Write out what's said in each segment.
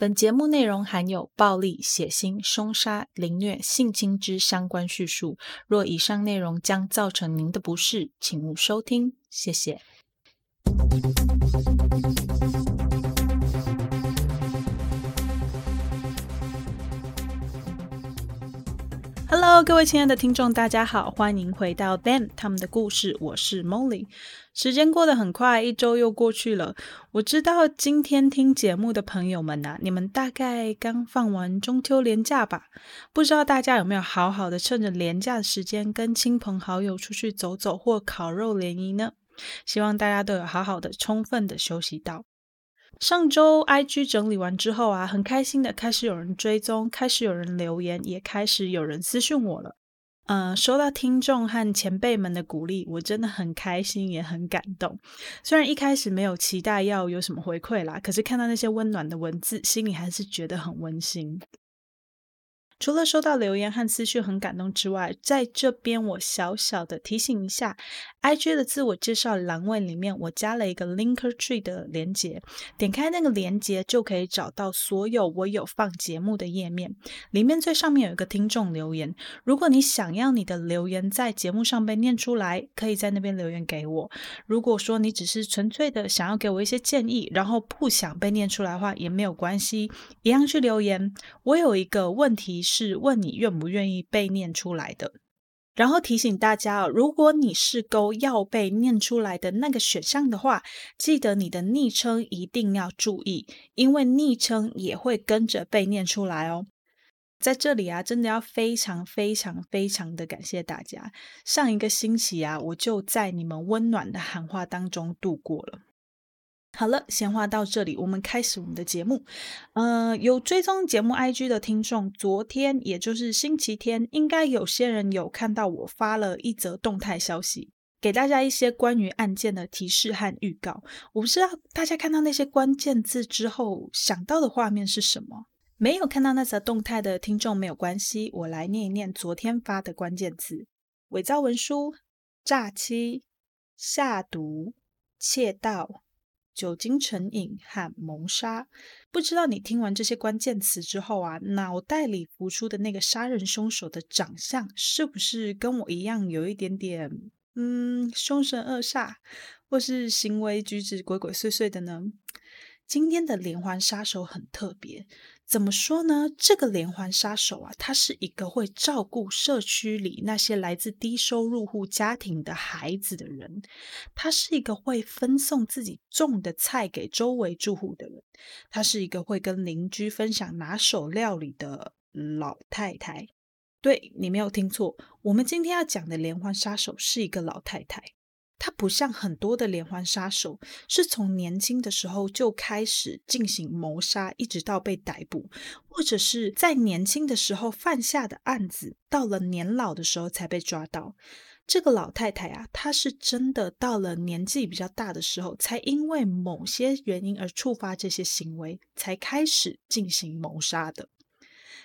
本节目内容含有暴力、血腥、凶杀、凌虐、性侵之相关叙述。若以上内容将造成您的不适，请勿收听。谢谢。Hello，各位亲爱的听众，大家好，欢迎回到 Them 他们的故事，我是 Molly。时间过得很快，一周又过去了。我知道今天听节目的朋友们呐，你们大概刚放完中秋连假吧？不知道大家有没有好好的趁着连假的时间，跟亲朋好友出去走走或烤肉联谊呢？希望大家都有好好的、充分的休息到。上周 IG 整理完之后啊，很开心的开始有人追踪，开始有人留言，也开始有人私讯我了。嗯，收到听众和前辈们的鼓励，我真的很开心，也很感动。虽然一开始没有期待要有什么回馈啦，可是看到那些温暖的文字，心里还是觉得很温馨。除了收到留言和私讯很感动之外，在这边我小小的提醒一下，IG 的自我介绍栏位里面，我加了一个 Linktree 的连接，点开那个连接就可以找到所有我有放节目的页面。里面最上面有一个听众留言，如果你想要你的留言在节目上被念出来，可以在那边留言给我。如果说你只是纯粹的想要给我一些建议，然后不想被念出来的话，也没有关系，一样去留言。我有一个问题。是问你愿不愿意被念出来的，然后提醒大家哦，如果你是勾要被念出来的那个选项的话，记得你的昵称一定要注意，因为昵称也会跟着被念出来哦。在这里啊，真的要非常非常非常的感谢大家，上一个星期啊，我就在你们温暖的喊话当中度过了。好了，闲话到这里，我们开始我们的节目。呃，有追踪节目 IG 的听众，昨天也就是星期天，应该有些人有看到我发了一则动态消息，给大家一些关于案件的提示和预告。我不知道大家看到那些关键字之后想到的画面是什么？没有看到那则动态的听众没有关系，我来念一念昨天发的关键字：伪造文书、诈欺、下毒、窃盗。酒精成瘾和谋杀，不知道你听完这些关键词之后啊，脑袋里浮出的那个杀人凶手的长相，是不是跟我一样有一点点嗯凶神恶煞，或是行为举止鬼鬼祟祟的呢？今天的连环杀手很特别，怎么说呢？这个连环杀手啊，他是一个会照顾社区里那些来自低收入户家庭的孩子的人，他是一个会分送自己种的菜给周围住户的人，他是一个会跟邻居分享拿手料理的老太太。对你没有听错，我们今天要讲的连环杀手是一个老太太。他不像很多的连环杀手，是从年轻的时候就开始进行谋杀，一直到被逮捕，或者是在年轻的时候犯下的案子，到了年老的时候才被抓到。这个老太太啊，她是真的到了年纪比较大的时候，才因为某些原因而触发这些行为，才开始进行谋杀的。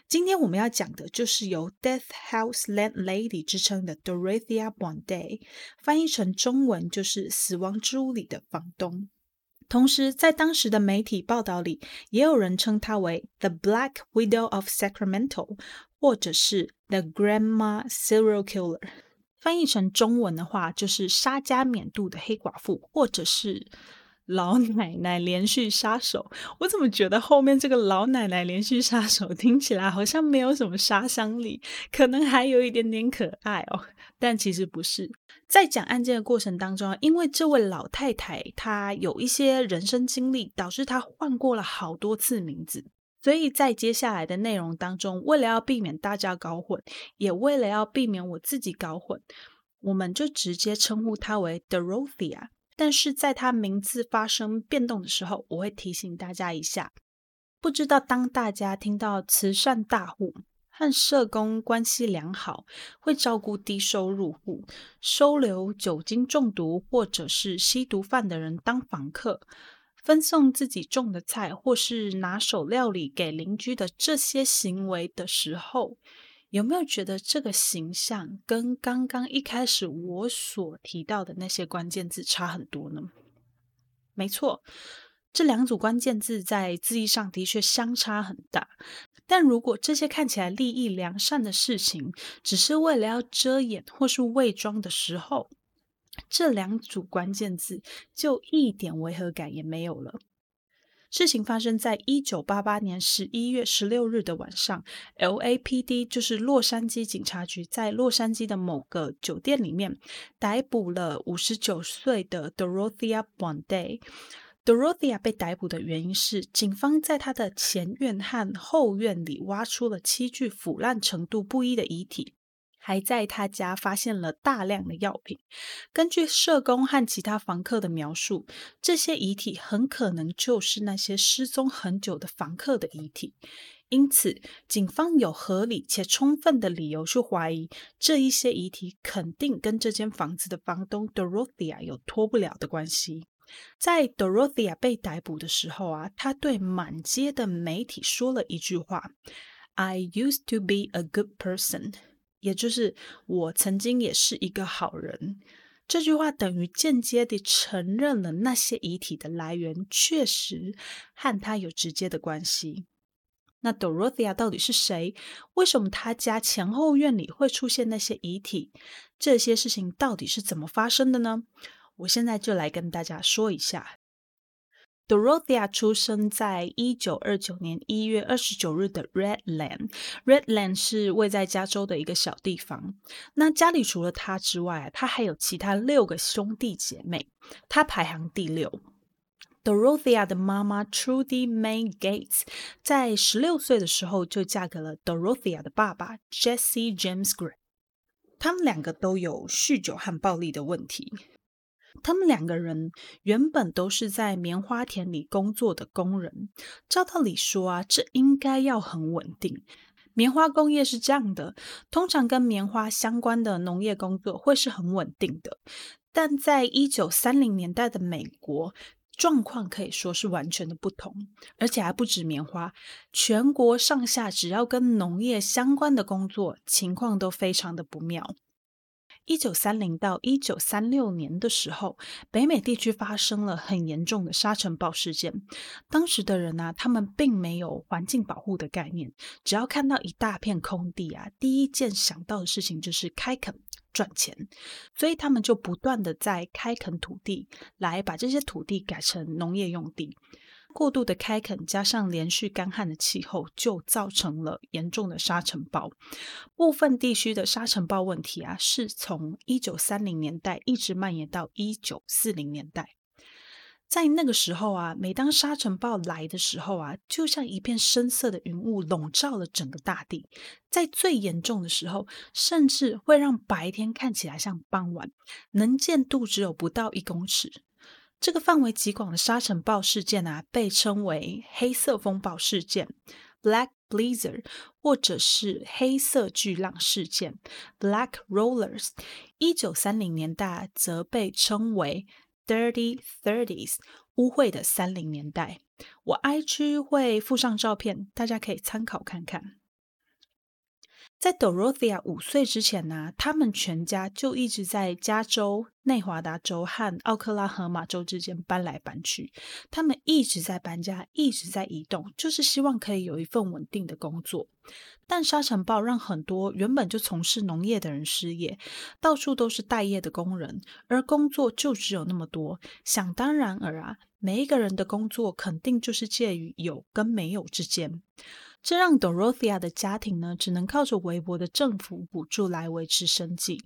今天我们要讲的就是由 Death House Landlady 之称的 Dorothea Bonday，翻译成中文就是死亡之屋里的房东。同时，在当时的媒体报道里，也有人称她为 The Black Widow of Sacramento，或者是 The Grandma Serial Killer。翻译成中文的话，就是沙加缅度的黑寡妇，或者是。老奶奶连续杀手，我怎么觉得后面这个老奶奶连续杀手听起来好像没有什么杀伤力，可能还有一点点可爱哦，但其实不是。在讲案件的过程当中，因为这位老太太她有一些人生经历，导致她换过了好多次名字，所以在接下来的内容当中，为了要避免大家搞混，也为了要避免我自己搞混，我们就直接称呼她为 Dorothea。但是在他名字发生变动的时候，我会提醒大家一下。不知道当大家听到慈善大户和社工关系良好，会照顾低收入户、收留酒精中毒或者是吸毒犯的人当房客，分送自己种的菜或是拿手料理给邻居的这些行为的时候。有没有觉得这个形象跟刚刚一开始我所提到的那些关键字差很多呢？没错这两组关键字在字义上的确相差很大。但如果这些看起来利益良善的事情，只是为了要遮掩或是伪装的时候，这两组关键字就一点违和感也没有了。事情发生在一九八八年十一月十六日的晚上，LAPD 就是洛杉矶警察局，在洛杉矶的某个酒店里面逮捕了五十九岁的 Dorothea Bonday。Dorothea 被逮捕的原因是，警方在她的前院和后院里挖出了七具腐烂程度不一的遗体。还在他家发现了大量的药品。根据社工和其他房客的描述，这些遗体很可能就是那些失踪很久的房客的遗体。因此，警方有合理且充分的理由去怀疑，这一些遗体肯定跟这间房子的房东 Dorothea 有脱不了的关系。在 Dorothea 被逮捕的时候啊，他对满街的媒体说了一句话：“I used to be a good person。”也就是我曾经也是一个好人，这句话等于间接地承认了那些遗体的来源确实和他有直接的关系。那 Dorothea 到底是谁？为什么他家前后院里会出现那些遗体？这些事情到底是怎么发生的呢？我现在就来跟大家说一下。Dorothea 出生在一九二九年一月二十九日的 Redland。Redland 是位在加州的一个小地方。那家里除了他之外，他还有其他六个兄弟姐妹，他排行第六。Dorothea 的妈妈 Trudy May Gates 在十六岁的时候就嫁给了 Dorothea 的爸爸 Jesse James Gray。他们两个都有酗酒和暴力的问题。他们两个人原本都是在棉花田里工作的工人。照道理说啊，这应该要很稳定。棉花工业是这样的，通常跟棉花相关的农业工作会是很稳定的。但在一九三零年代的美国，状况可以说是完全的不同，而且还不止棉花，全国上下只要跟农业相关的工作，情况都非常的不妙。一九三零到一九三六年的时候，北美地区发生了很严重的沙尘暴事件。当时的人呢，他们并没有环境保护的概念，只要看到一大片空地啊，第一件想到的事情就是开垦赚钱，所以他们就不断的在开垦土地，来把这些土地改成农业用地。过度的开垦加上连续干旱的气候，就造成了严重的沙尘暴。部分地区的沙尘暴问题啊，是从一九三零年代一直蔓延到一九四零年代。在那个时候啊，每当沙尘暴来的时候啊，就像一片深色的云雾笼罩了整个大地。在最严重的时候，甚至会让白天看起来像傍晚，能见度只有不到一公尺。这个范围极广的沙尘暴事件啊，被称为黑色风暴事件 （Black Blizzard） 或者是黑色巨浪事件 （Black Rollers）。一九三零年代则被称为 Dirty Thirties（ 污秽的三零年代）。我 IG 会附上照片，大家可以参考看看。在 Dorothea 五岁之前呢，他们全家就一直在加州、内华达州和奥克拉荷马州之间搬来搬去。他们一直在搬家，一直在移动，就是希望可以有一份稳定的工作。但沙尘暴让很多原本就从事农业的人失业，到处都是待业的工人，而工作就只有那么多。想当然尔啊，每一个人的工作肯定就是介于有跟没有之间。这让 Dorothea 的家庭呢，只能靠着微薄的政府补助来维持生计。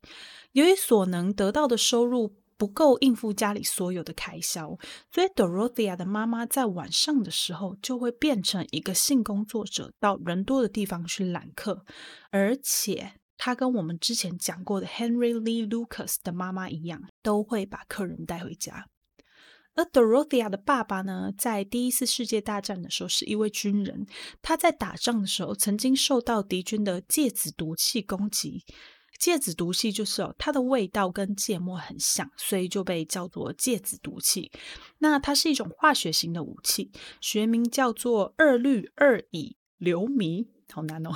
由于所能得到的收入不够应付家里所有的开销，所以 Dorothea 的妈妈在晚上的时候就会变成一个性工作者，到人多的地方去揽客。而且，她跟我们之前讲过的 Henry Lee Lucas 的妈妈一样，都会把客人带回家。而 Dorothea 的爸爸呢，在第一次世界大战的时候是一位军人。他在打仗的时候曾经受到敌军的芥子毒气攻击。芥子毒气就是哦，它的味道跟芥末很像，所以就被叫做芥子毒气。那它是一种化学型的武器，学名叫做二氯二乙硫醚，好难哦。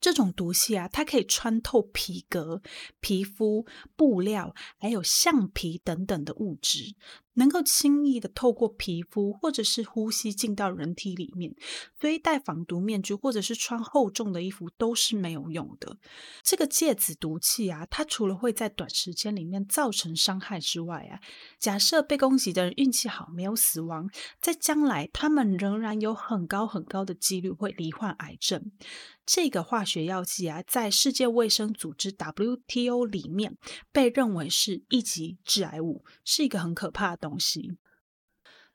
这种毒气啊，它可以穿透皮革、皮肤、布料，还有橡皮等等的物质。能够轻易的透过皮肤或者是呼吸进到人体里面，所以戴防毒面具或者是穿厚重的衣服都是没有用的。这个芥子毒气啊，它除了会在短时间里面造成伤害之外啊，假设被攻击的人运气好没有死亡，在将来他们仍然有很高很高的几率会罹患癌症。这个化学药剂啊，在世界卫生组织 WTO 里面被认为是一级致癌物，是一个很可怕的东西。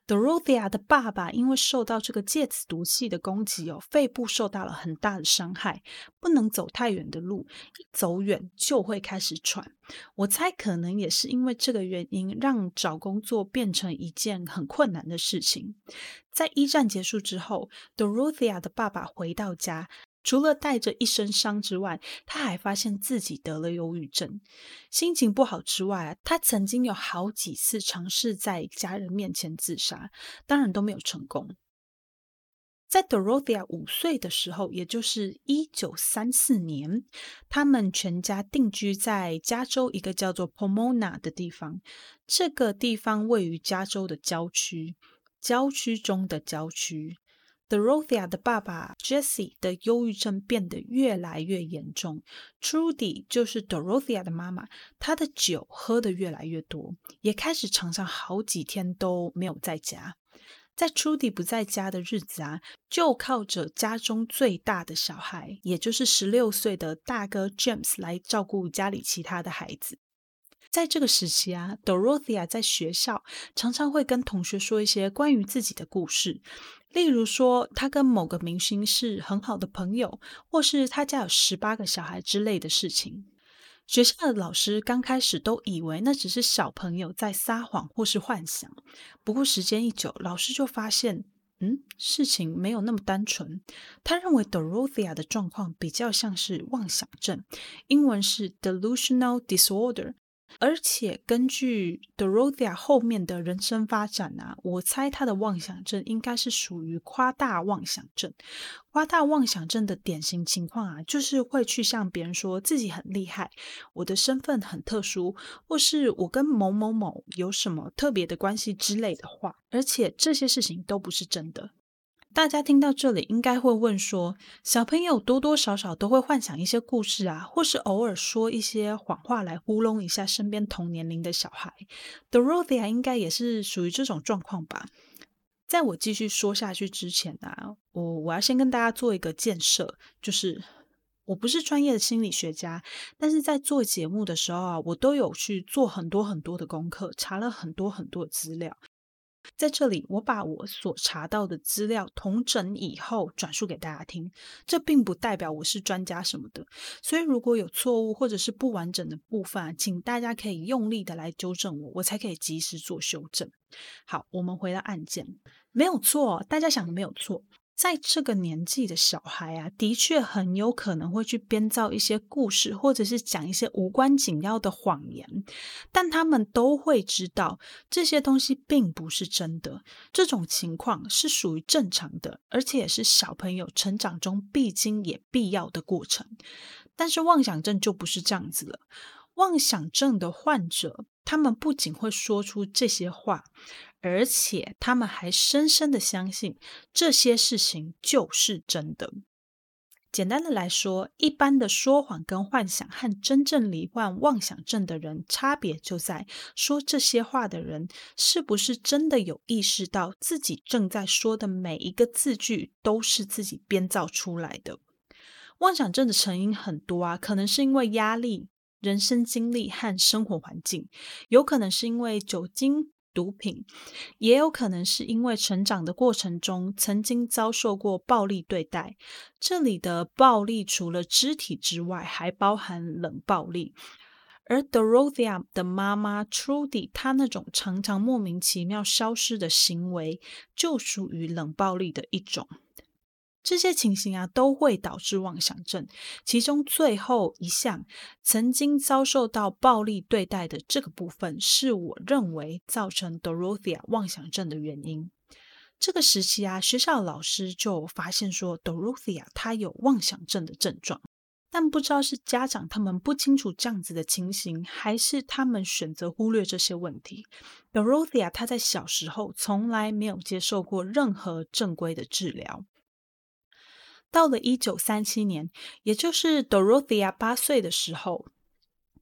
Dorothea 的爸爸因为受到这个芥子毒气的攻击哦，肺部受到了很大的伤害，不能走太远的路，一走远就会开始喘。我猜可能也是因为这个原因，让找工作变成一件很困难的事情。在一战结束之后，Dorothea 的爸爸回到家。除了带着一身伤之外，他还发现自己得了忧郁症，心情不好之外，他曾经有好几次尝试在家人面前自杀，当然都没有成功。在 Dorothea 五岁的时候，也就是一九三四年，他们全家定居在加州一个叫做 Pomona 的地方。这个地方位于加州的郊区，郊区中的郊区。Dorothea 的爸爸 Jesse 的忧郁症变得越来越严重，Trudy 就是 Dorothea 的妈妈，她的酒喝得越来越多，也开始常常好几天都没有在家。在 Trudy 不在家的日子啊，就靠着家中最大的小孩，也就是十六岁的大哥 James 来照顾家里其他的孩子。在这个时期啊，Dorothea 在学校常常会跟同学说一些关于自己的故事，例如说他跟某个明星是很好的朋友，或是他家有十八个小孩之类的事情。学校的老师刚开始都以为那只是小朋友在撒谎或是幻想，不过时间一久，老师就发现，嗯，事情没有那么单纯。他认为 Dorothea 的状况比较像是妄想症，英文是 delusional disorder。而且根据 Dorothea 后面的人生发展啊，我猜他的妄想症应该是属于夸大妄想症。夸大妄想症的典型情况啊，就是会去向别人说自己很厉害，我的身份很特殊，或是我跟某某某有什么特别的关系之类的话，而且这些事情都不是真的。大家听到这里，应该会问说：小朋友多多少少都会幻想一些故事啊，或是偶尔说一些谎话来糊弄一下身边同年龄的小孩。Dorothea 应该也是属于这种状况吧？在我继续说下去之前呢，我我要先跟大家做一个建设，就是我不是专业的心理学家，但是在做节目的时候啊，我都有去做很多很多的功课，查了很多很多的资料。在这里，我把我所查到的资料统整以后转述给大家听。这并不代表我是专家什么的，所以如果有错误或者是不完整的部分，请大家可以用力的来纠正我，我才可以及时做修正。好，我们回到案件，没有错，大家想的没有错。在这个年纪的小孩啊，的确很有可能会去编造一些故事，或者是讲一些无关紧要的谎言，但他们都会知道这些东西并不是真的。这种情况是属于正常的，而且也是小朋友成长中必经也必要的过程。但是妄想症就不是这样子了。妄想症的患者，他们不仅会说出这些话。而且他们还深深的相信这些事情就是真的。简单的来说，一般的说谎跟幻想和真正罹患妄想症的人差别就在说这些话的人是不是真的有意识到自己正在说的每一个字句都是自己编造出来的。妄想症的成因很多啊，可能是因为压力、人生经历和生活环境，有可能是因为酒精。毒品也有可能是因为成长的过程中曾经遭受过暴力对待。这里的暴力除了肢体之外，还包含冷暴力。而 Dorothea 的妈妈 Trudy，她那种常常莫名其妙消失的行为，就属于冷暴力的一种。这些情形啊，都会导致妄想症。其中最后一项，曾经遭受到暴力对待的这个部分，是我认为造成 Dorothea 妄想症的原因。这个时期啊，学校老师就发现说，Dorothea 她有妄想症的症状。但不知道是家长他们不清楚这样子的情形，还是他们选择忽略这些问题。Dorothea 她在小时候从来没有接受过任何正规的治疗。到了一九三七年，也就是 Dorothea 八岁的时候，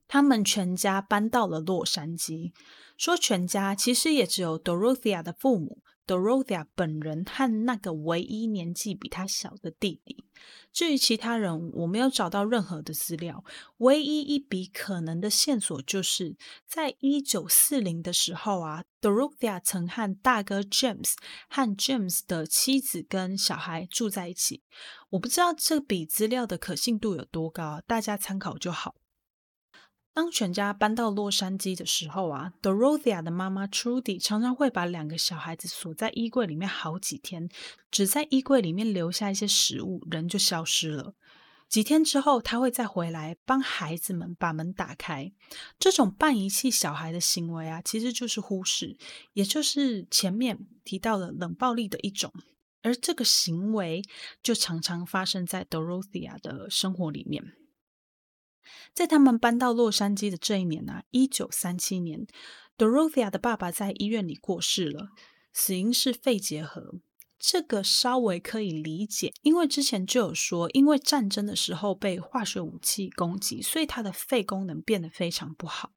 他们全家搬到了洛杉矶。说全家其实也只有 Dorothea 的父母。Dorothea 本人和那个唯一年纪比他小的弟弟。至于其他人，我没有找到任何的资料。唯一一笔可能的线索就是在一九四零的时候啊，Dorothea 曾和大哥 James 和 James 的妻子跟小孩住在一起。我不知道这笔资料的可信度有多高，大家参考就好。当全家搬到洛杉矶的时候啊，Dorothea 的妈妈 Trudy 常常会把两个小孩子锁在衣柜里面好几天，只在衣柜里面留下一些食物，人就消失了。几天之后，他会再回来帮孩子们把门打开。这种半遗弃小孩的行为啊，其实就是忽视，也就是前面提到的冷暴力的一种。而这个行为就常常发生在 Dorothea 的生活里面。在他们搬到洛杉矶的这一年呢，一九三七年，Dorothea 的爸爸在医院里过世了，死因是肺结核。这个稍微可以理解，因为之前就有说，因为战争的时候被化学武器攻击，所以他的肺功能变得非常不好。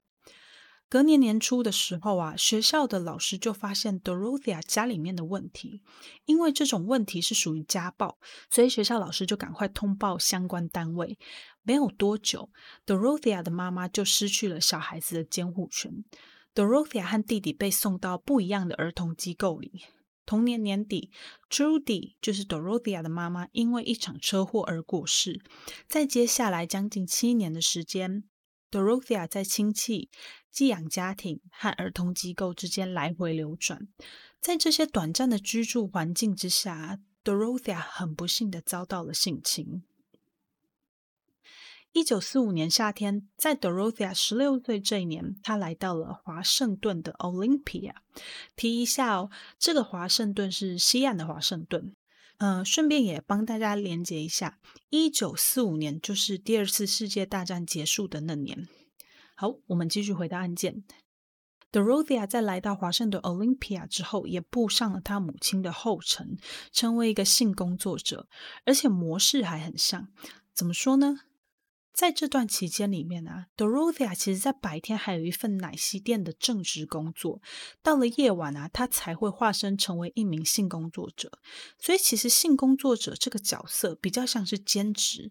隔年年初的时候啊，学校的老师就发现 Dorothea 家里面的问题，因为这种问题是属于家暴，所以学校老师就赶快通报相关单位。没有多久，Dorothea 的妈妈就失去了小孩子的监护权。Dorothea 和弟弟被送到不一样的儿童机构里。同年年底，Trudy 就是 Dorothea 的妈妈，因为一场车祸而过世。在接下来将近七年的时间。Dorothea 在亲戚、寄养家庭和儿童机构之间来回流转，在这些短暂的居住环境之下，Dorothea 很不幸的遭到了性侵。一九四五年夏天，在 Dorothea 十六岁这一年，他来到了华盛顿的 Olympia。提一下哦，这个华盛顿是西岸的华盛顿。呃，顺便也帮大家连接一下，一九四五年就是第二次世界大战结束的那年。好，我们继续回到案件。Dorothea 在来到华盛顿 Olympia 之后，也步上了他母亲的后尘，成为一个性工作者，而且模式还很像。怎么说呢？在这段期间里面啊，Dorothea 其实在白天还有一份奶昔店的正职工作，到了夜晚啊，她才会化身成为一名性工作者。所以其实性工作者这个角色比较像是兼职。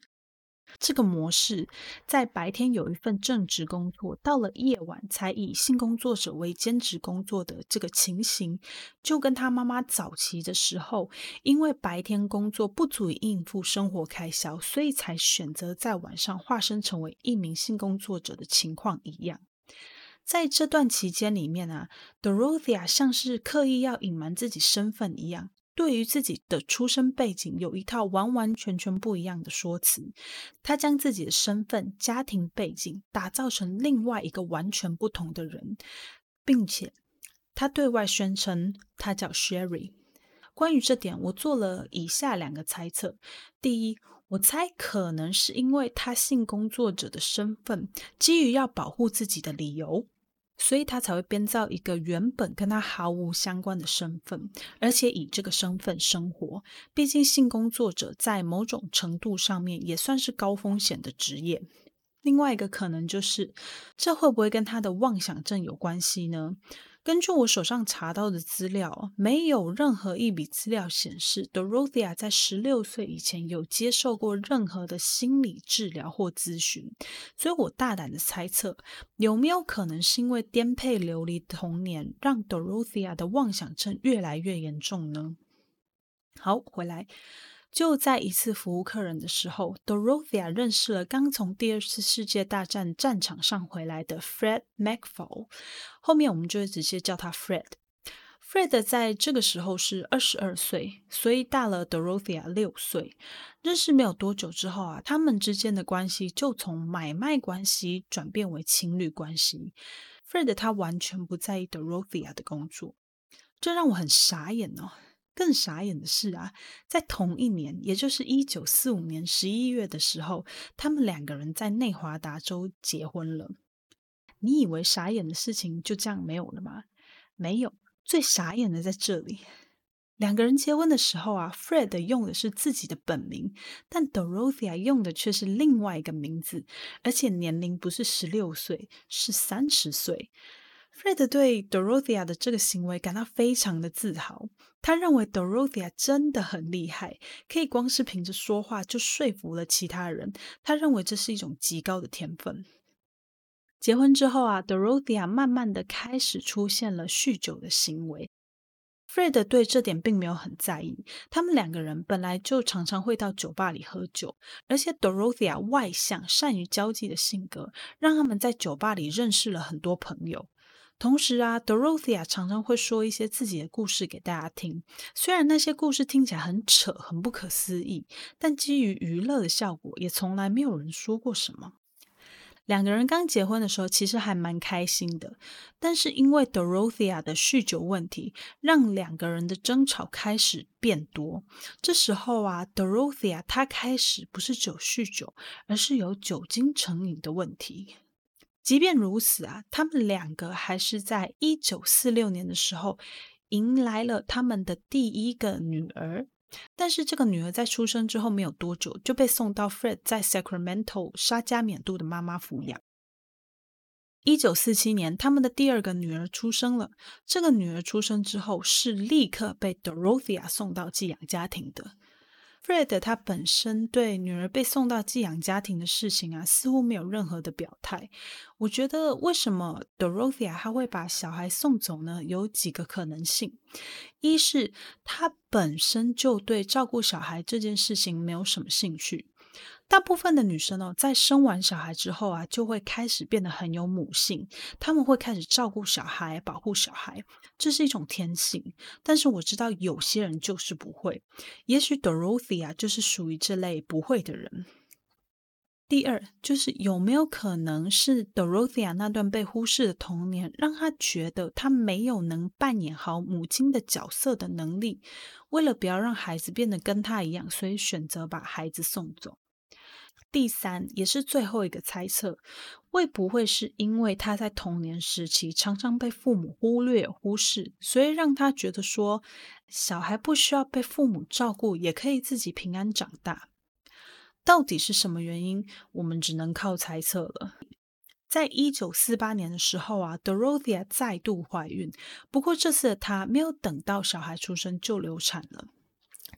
这个模式在白天有一份正职工作，到了夜晚才以性工作者为兼职工作的这个情形，就跟他妈妈早期的时候，因为白天工作不足以应付生活开销，所以才选择在晚上化身成为一名性工作者的情况一样。在这段期间里面啊，Dorothea 像是刻意要隐瞒自己身份一样。对于自己的出生背景有一套完完全全不一样的说辞，他将自己的身份、家庭背景打造成另外一个完全不同的人，并且他对外宣称他叫 Sherry。关于这点，我做了以下两个猜测：第一，我猜可能是因为他性工作者的身份，基于要保护自己的理由。所以他才会编造一个原本跟他毫无相关的身份，而且以这个身份生活。毕竟性工作者在某种程度上面也算是高风险的职业。另外一个可能就是，这会不会跟他的妄想症有关系呢？根据我手上查到的资料，没有任何一笔资料显示 Dorothea 在十六岁以前有接受过任何的心理治疗或咨询，所以我大胆的猜测，有没有可能是因为颠沛流离童年，让 Dorothea 的妄想症越来越严重呢？好，回来。就在一次服务客人的时候，Dorothea 认识了刚从第二次世界大战战场上回来的 Fred McFall，后面我们就会直接叫他 Fred。Fred 在这个时候是二十二岁，所以大了 Dorothea 六岁。认识没有多久之后啊，他们之间的关系就从买卖关系转变为情侣关系。Fred 他完全不在意 Dorothea 的工作，这让我很傻眼哦。更傻眼的是啊，在同一年，也就是一九四五年十一月的时候，他们两个人在内华达州结婚了。你以为傻眼的事情就这样没有了吗？没有，最傻眼的在这里。两个人结婚的时候啊，Fred 用的是自己的本名，但 Dorothea 用的却是另外一个名字，而且年龄不是十六岁，是三十岁。Fred 对 Dorothea 的这个行为感到非常的自豪，他认为 Dorothea 真的很厉害，可以光是凭着说话就说服了其他人。他认为这是一种极高的天分。结婚之后啊，Dorothea 慢慢的开始出现了酗酒的行为。Fred 对这点并没有很在意。他们两个人本来就常常会到酒吧里喝酒，而且 Dorothea 外向、善于交际的性格，让他们在酒吧里认识了很多朋友。同时啊，Dorothea 常常会说一些自己的故事给大家听。虽然那些故事听起来很扯、很不可思议，但基于娱乐的效果，也从来没有人说过什么。两个人刚结婚的时候，其实还蛮开心的。但是因为 Dorothea 的酗酒问题，让两个人的争吵开始变多。这时候啊，Dorothea 她开始不是酒酗酒，而是有酒精成瘾的问题。即便如此啊，他们两个还是在一九四六年的时候，迎来了他们的第一个女儿。但是这个女儿在出生之后没有多久就被送到 Fred 在 Sacramento 沙加缅度的妈妈抚养。一九四七年，他们的第二个女儿出生了。这个女儿出生之后是立刻被 Dorothea 送到寄养家庭的。Fred 他本身对女儿被送到寄养家庭的事情啊，似乎没有任何的表态。我觉得为什么 Dorothea 他会把小孩送走呢？有几个可能性：一是他本身就对照顾小孩这件事情没有什么兴趣。大部分的女生哦，在生完小孩之后啊，就会开始变得很有母性，她们会开始照顾小孩、保护小孩，这是一种天性。但是我知道有些人就是不会，也许 Dorothea 就是属于这类不会的人。第二，就是有没有可能是 Dorothea 那段被忽视的童年，让她觉得她没有能扮演好母亲的角色的能力，为了不要让孩子变得跟她一样，所以选择把孩子送走。第三，也是最后一个猜测，会不会是因为他在童年时期常常被父母忽略、忽视，所以让他觉得说，小孩不需要被父母照顾，也可以自己平安长大？到底是什么原因？我们只能靠猜测了。在一九四八年的时候啊，Dorothea 再度怀孕，不过这次的她没有等到小孩出生就流产了。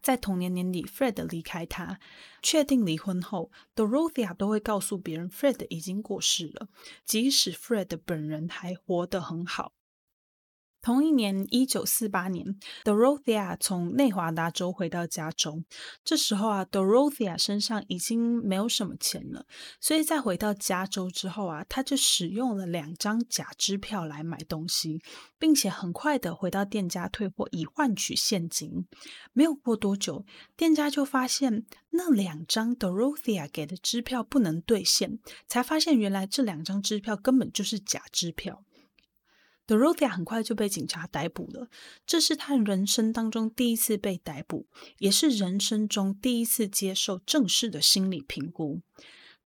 在同年年底，Fred 离开他，确定离婚后，Dorothea 都会告诉别人 Fred 已经过世了，即使 Fred 本人还活得很好。同一年，一九四八年，Dorothea 从内华达州回到加州。这时候啊，Dorothea 身上已经没有什么钱了，所以在回到加州之后啊，他就使用了两张假支票来买东西，并且很快的回到店家退货，以换取现金。没有过多久，店家就发现那两张 Dorothea 给的支票不能兑现，才发现原来这两张支票根本就是假支票。Dorothea 很快就被警察逮捕了，这是他人生当中第一次被逮捕，也是人生中第一次接受正式的心理评估。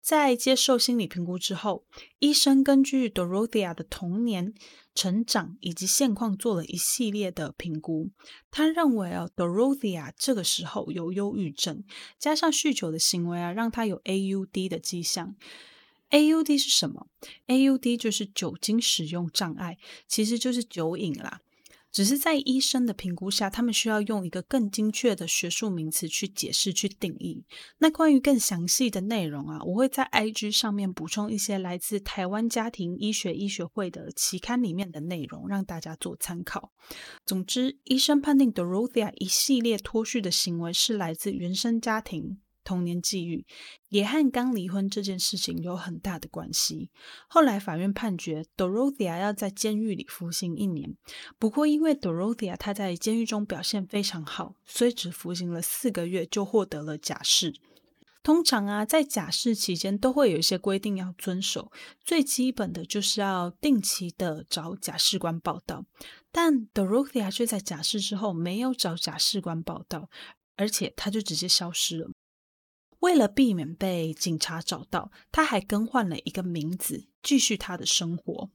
在接受心理评估之后，医生根据 Dorothea 的童年、成长以及现况做了一系列的评估。他认为啊，Dorothea 这个时候有忧郁症，加上酗酒的行为啊，让他有 AUD 的迹象。AUD 是什么？AUD 就是酒精使用障碍，其实就是酒瘾啦。只是在医生的评估下，他们需要用一个更精确的学术名词去解释、去定义。那关于更详细的内容啊，我会在 IG 上面补充一些来自台湾家庭医学医学会的期刊里面的内容，让大家做参考。总之，医生判定 Dorothea 一系列脱序的行为是来自原生家庭。童年际遇也和刚离婚这件事情有很大的关系。后来法院判决 Dorothea 要在监狱里服刑一年，不过因为 Dorothea 她在监狱中表现非常好，所以只服刑了四个月就获得了假释。通常啊，在假释期间都会有一些规定要遵守，最基本的就是要定期的找假释官报道。但 Dorothea 却在假释之后没有找假释官报道，而且他就直接消失了。为了避免被警察找到，他还更换了一个名字，继续他的生活。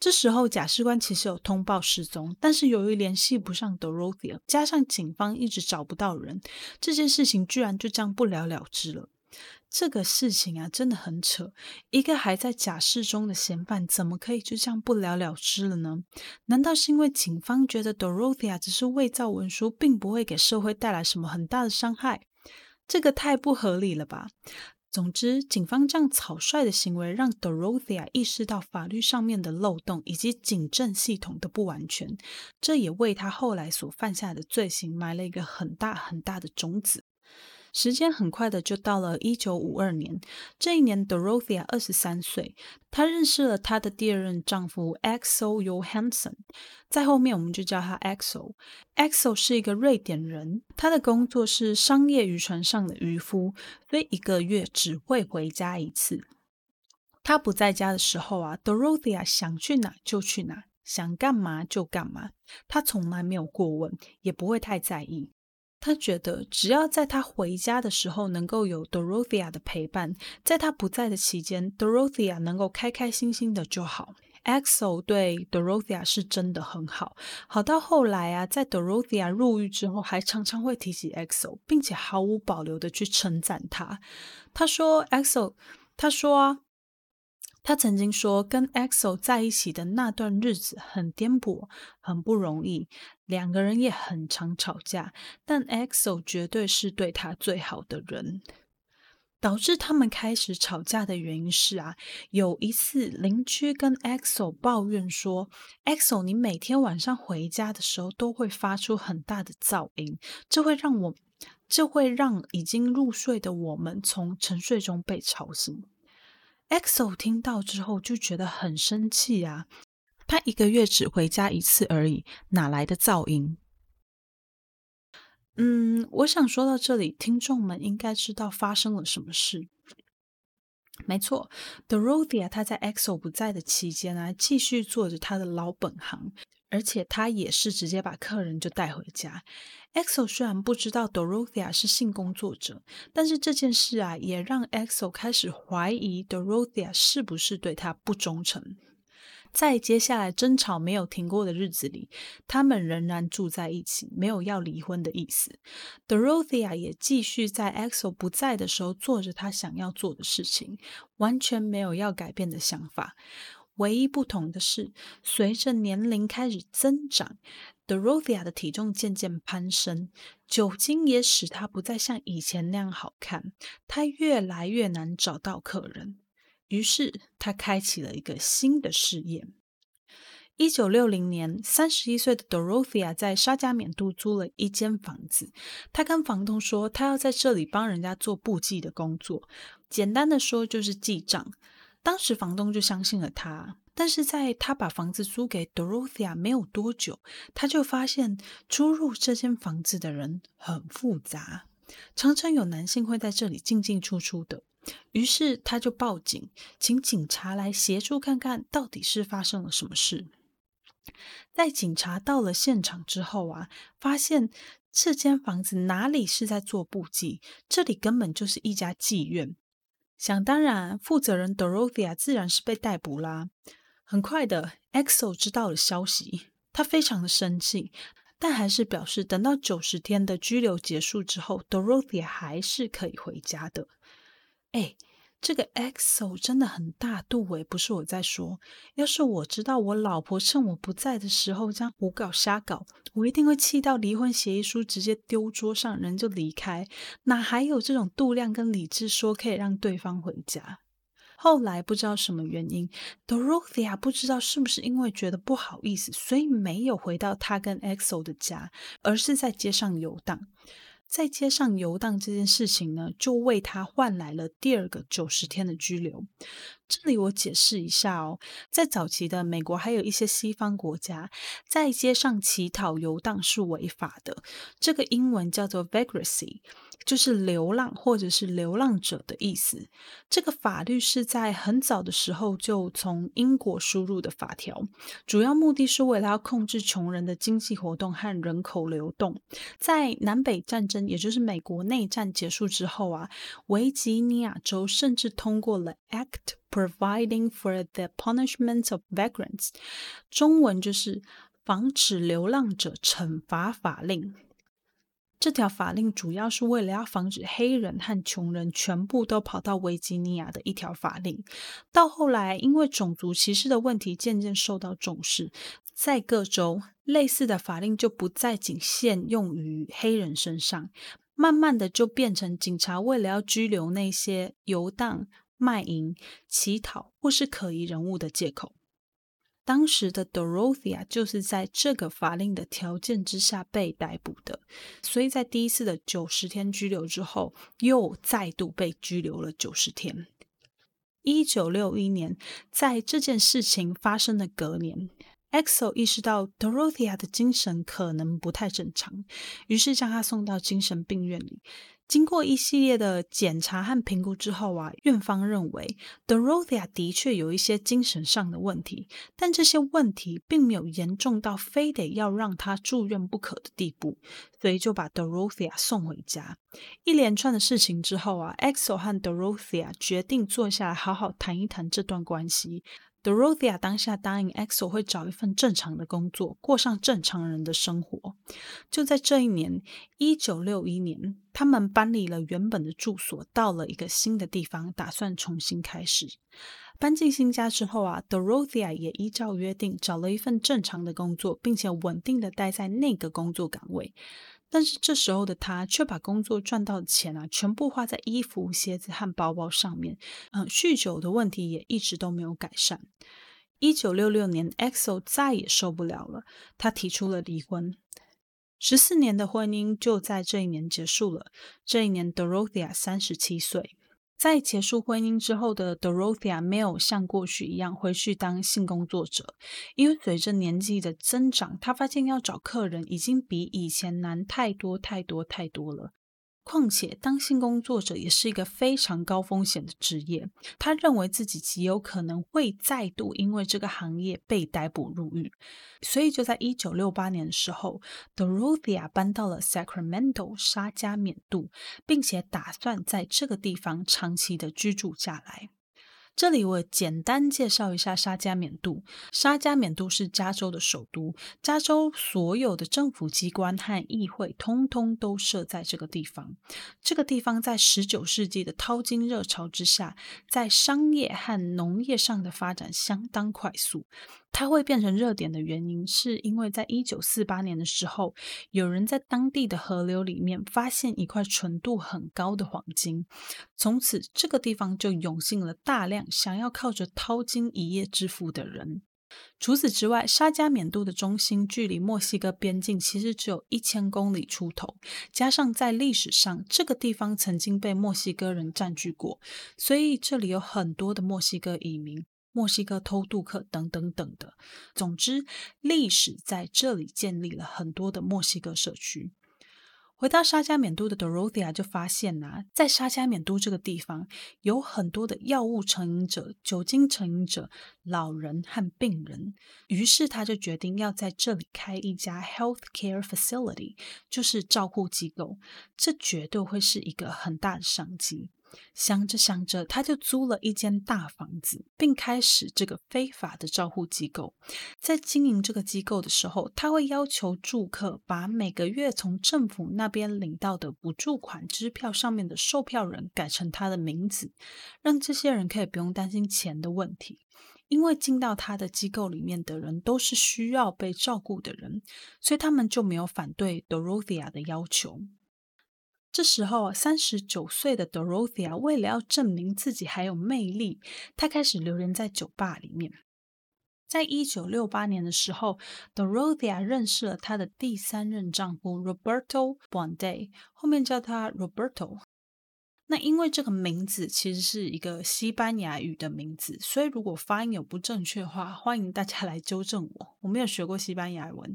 这时候，假释官其实有通报失踪，但是由于联系不上 Dorothea，加上警方一直找不到人，这件事情居然就这样不了了之了。这个事情啊，真的很扯。一个还在假释中的嫌犯，怎么可以就这样不了了之了呢？难道是因为警方觉得 Dorothea 只是伪造文书，并不会给社会带来什么很大的伤害？这个太不合理了吧！总之，警方这样草率的行为，让 Dorothea 意识到法律上面的漏洞以及警政系统的不完全，这也为他后来所犯下的罪行埋了一个很大很大的种子。时间很快的就到了一九五二年，这一年 Dorothea 二十三岁，她认识了她的第二任丈夫 Axel Johansson，在后面我们就叫他 Axel。Axel 是一个瑞典人，他的工作是商业渔船上的渔夫，所以一个月只会回家一次。他不在家的时候啊，Dorothea 想去哪就去哪，想干嘛就干嘛，他从来没有过问，也不会太在意。他觉得，只要在他回家的时候能够有 Dorothea 的陪伴，在他不在的期间，Dorothea 能够开开心心的就好。Axel 对 Dorothea 是真的很好，好到后来啊，在 Dorothea 入狱之后，还常常会提起 Axel，并且毫无保留的去称赞他。他说：“Axel，他说啊。”他曾经说，跟 Axel 在一起的那段日子很颠簸，很不容易，两个人也很常吵架。但 EXO 绝对是对他最好的人。导致他们开始吵架的原因是啊，有一次邻居跟 EXO 抱怨说：“EXO，你每天晚上回家的时候都会发出很大的噪音，这会让我，这会让已经入睡的我们从沉睡中被吵醒。” EXO 听到之后就觉得很生气啊！他一个月只回家一次而已，哪来的噪音？嗯，我想说到这里，听众们应该知道发生了什么事。没错，Dorothea 他在 EXO 不在的期间啊，继续做着他的老本行。而且他也是直接把客人就带回家。EXO 虽然不知道 Dorothea 是性工作者，但是这件事啊，也让 EXO 开始怀疑 Dorothea 是不是对他不忠诚。在接下来争吵没有停过的日子里，他们仍然住在一起，没有要离婚的意思。Dorothea 也继续在 Axel 不在的时候做着他想要做的事情，完全没有要改变的想法。唯一不同的是，随着年龄开始增长，Dorothea 的体重渐渐攀升，酒精也使她不再像以前那样好看。她越来越难找到客人，于是他开启了一个新的事业。一九六零年，三十一岁的 Dorothea 在沙加缅度租了一间房子。她跟房东说，她要在这里帮人家做簿记的工作，简单的说就是记账。当时房东就相信了他，但是在他把房子租给 Dorothea 没有多久，他就发现出入这间房子的人很复杂，常常有男性会在这里进进出出的。于是他就报警，请警察来协助看看到底是发生了什么事。在警察到了现场之后啊，发现这间房子哪里是在做簿记，这里根本就是一家妓院。想当然，负责人 Dorothea 自然是被逮捕啦。很快的，Exo 知道了消息，他非常的生气，但还是表示等到九十天的拘留结束之后，Dorothea 还是可以回家的。哎。这个 EXO 真的很大度诶，不是我在说。要是我知道我老婆趁我不在的时候这样胡搞瞎搞，我一定会气到离婚协议书直接丢桌上，人就离开。哪还有这种度量跟理智说可以让对方回家？后来不知道什么原因，Dorothea 不知道是不是因为觉得不好意思，所以没有回到他跟 EXO 的家，而是在街上游荡。在街上游荡这件事情呢，就为他换来了第二个九十天的拘留。这里我解释一下哦，在早期的美国，还有一些西方国家，在街上乞讨游荡是违法的。这个英文叫做 vagrancy。就是流浪或者是流浪者的意思。这个法律是在很早的时候就从英国输入的法条，主要目的是为了要控制穷人的经济活动和人口流动。在南北战争，也就是美国内战结束之后啊，维吉尼亚州甚至通过了 Act Providing for the Punishment of Vagrants，中文就是防止流浪者惩罚法令。这条法令主要是为了要防止黑人和穷人全部都跑到维吉尼亚的一条法令。到后来，因为种族歧视的问题渐渐受到重视，在各州类似的法令就不再仅限用于黑人身上，慢慢的就变成警察为了要拘留那些游荡、卖淫、乞讨或是可疑人物的借口。当时的 Dorothea 就是在这个法令的条件之下被逮捕的，所以在第一次的九十天拘留之后，又再度被拘留了九十天。一九六一年，在这件事情发生的隔年，Exo 意识到 Dorothea 的精神可能不太正常，于是将她送到精神病院里。经过一系列的检查和评估之后啊，院方认为 Dorothea 的确有一些精神上的问题，但这些问题并没有严重到非得要让他住院不可的地步，所以就把 Dorothea 送回家。一连串的事情之后啊，Exo 和 Dorothea 决定坐下来好好谈一谈这段关系。Dorothea 当下答应 Exo 会找一份正常的工作，过上正常人的生活。就在这一年，一九六一年，他们搬离了原本的住所，到了一个新的地方，打算重新开始。搬进新家之后啊，Dorothea 也依照约定找了一份正常的工作，并且稳定的待在那个工作岗位。但是这时候的他却把工作赚到的钱啊，全部花在衣服、鞋子和包包上面。嗯，酗酒的问题也一直都没有改善。一九六六年，Exo 再也受不了了，他提出了离婚。十四年的婚姻就在这一年结束了。这一年，Dorothea 三十七岁。在结束婚姻之后的 Dorothea 没有像过去一样回去当性工作者，因为随着年纪的增长，她发现要找客人已经比以前难太多太多太多了。况且，当性工作者也是一个非常高风险的职业。他认为自己极有可能会再度因为这个行业被逮捕入狱，所以就在一九六八年的时候德鲁西亚搬到了 Sacramento 沙加缅度，并且打算在这个地方长期的居住下来。这里我简单介绍一下沙加缅度。沙加缅度是加州的首都，加州所有的政府机关和议会通通都设在这个地方。这个地方在十九世纪的淘金热潮之下，在商业和农业上的发展相当快速。它会变成热点的原因，是因为在一九四八年的时候，有人在当地的河流里面发现一块纯度很高的黄金，从此这个地方就涌进了大量想要靠着淘金一夜致富的人。除此之外，沙加缅度的中心距离墨西哥边境其实只有一千公里出头，加上在历史上这个地方曾经被墨西哥人占据过，所以这里有很多的墨西哥移民。墨西哥偷渡客等等等的，总之，历史在这里建立了很多的墨西哥社区。回到沙加缅度的 Dorothea 就发现呐，在沙加缅度这个地方有很多的药物成瘾者、酒精成瘾者、老人和病人，于是他就决定要在这里开一家 health care facility，就是照护机构。这绝对会是一个很大的商机。想着想着，他就租了一间大房子，并开始这个非法的照护机构。在经营这个机构的时候，他会要求住客把每个月从政府那边领到的补助款支票上面的售票人改成他的名字，让这些人可以不用担心钱的问题。因为进到他的机构里面的人都是需要被照顾的人，所以他们就没有反对 Dorothea 的要求。这时候，三十九岁的 Dorothea 为了要证明自己还有魅力，她开始留人在酒吧里面。在一九六八年的时候，Dorothea 认识了她的第三任丈夫 Roberto Bonday，后面叫他 Roberto。那因为这个名字其实是一个西班牙语的名字，所以如果发音有不正确的话，欢迎大家来纠正我。我没有学过西班牙文。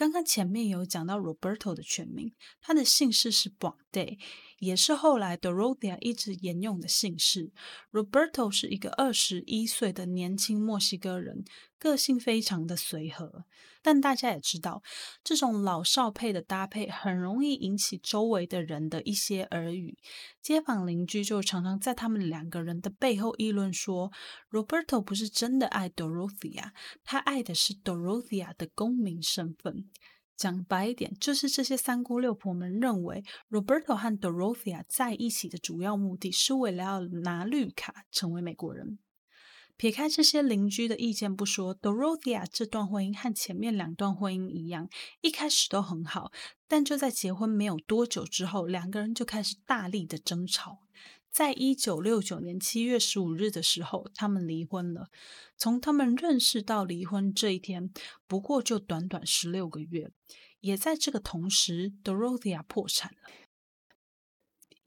刚刚前面有讲到 Roberto 的全名，他的姓氏是 b o n d e 也是后来 Dorothea 一直沿用的姓氏。Roberto 是一个二十一岁的年轻墨西哥人，个性非常的随和。但大家也知道，这种老少配的搭配很容易引起周围的人的一些耳语。街坊邻居就常常在他们两个人的背后议论说，Roberto 不是真的爱 Dorothea，他爱的是 Dorothea 的公民身份。讲白一点，就是这些三姑六婆们认为，Roberto 和 Dorothea 在一起的主要目的是为了要拿绿卡，成为美国人。撇开这些邻居的意见不说，Dorothea 这段婚姻和前面两段婚姻一样，一开始都很好，但就在结婚没有多久之后，两个人就开始大力的争吵。在一九六九年七月十五日的时候，他们离婚了。从他们认识到离婚这一天，不过就短短十六个月。也在这个同时，Dorothea 破产了。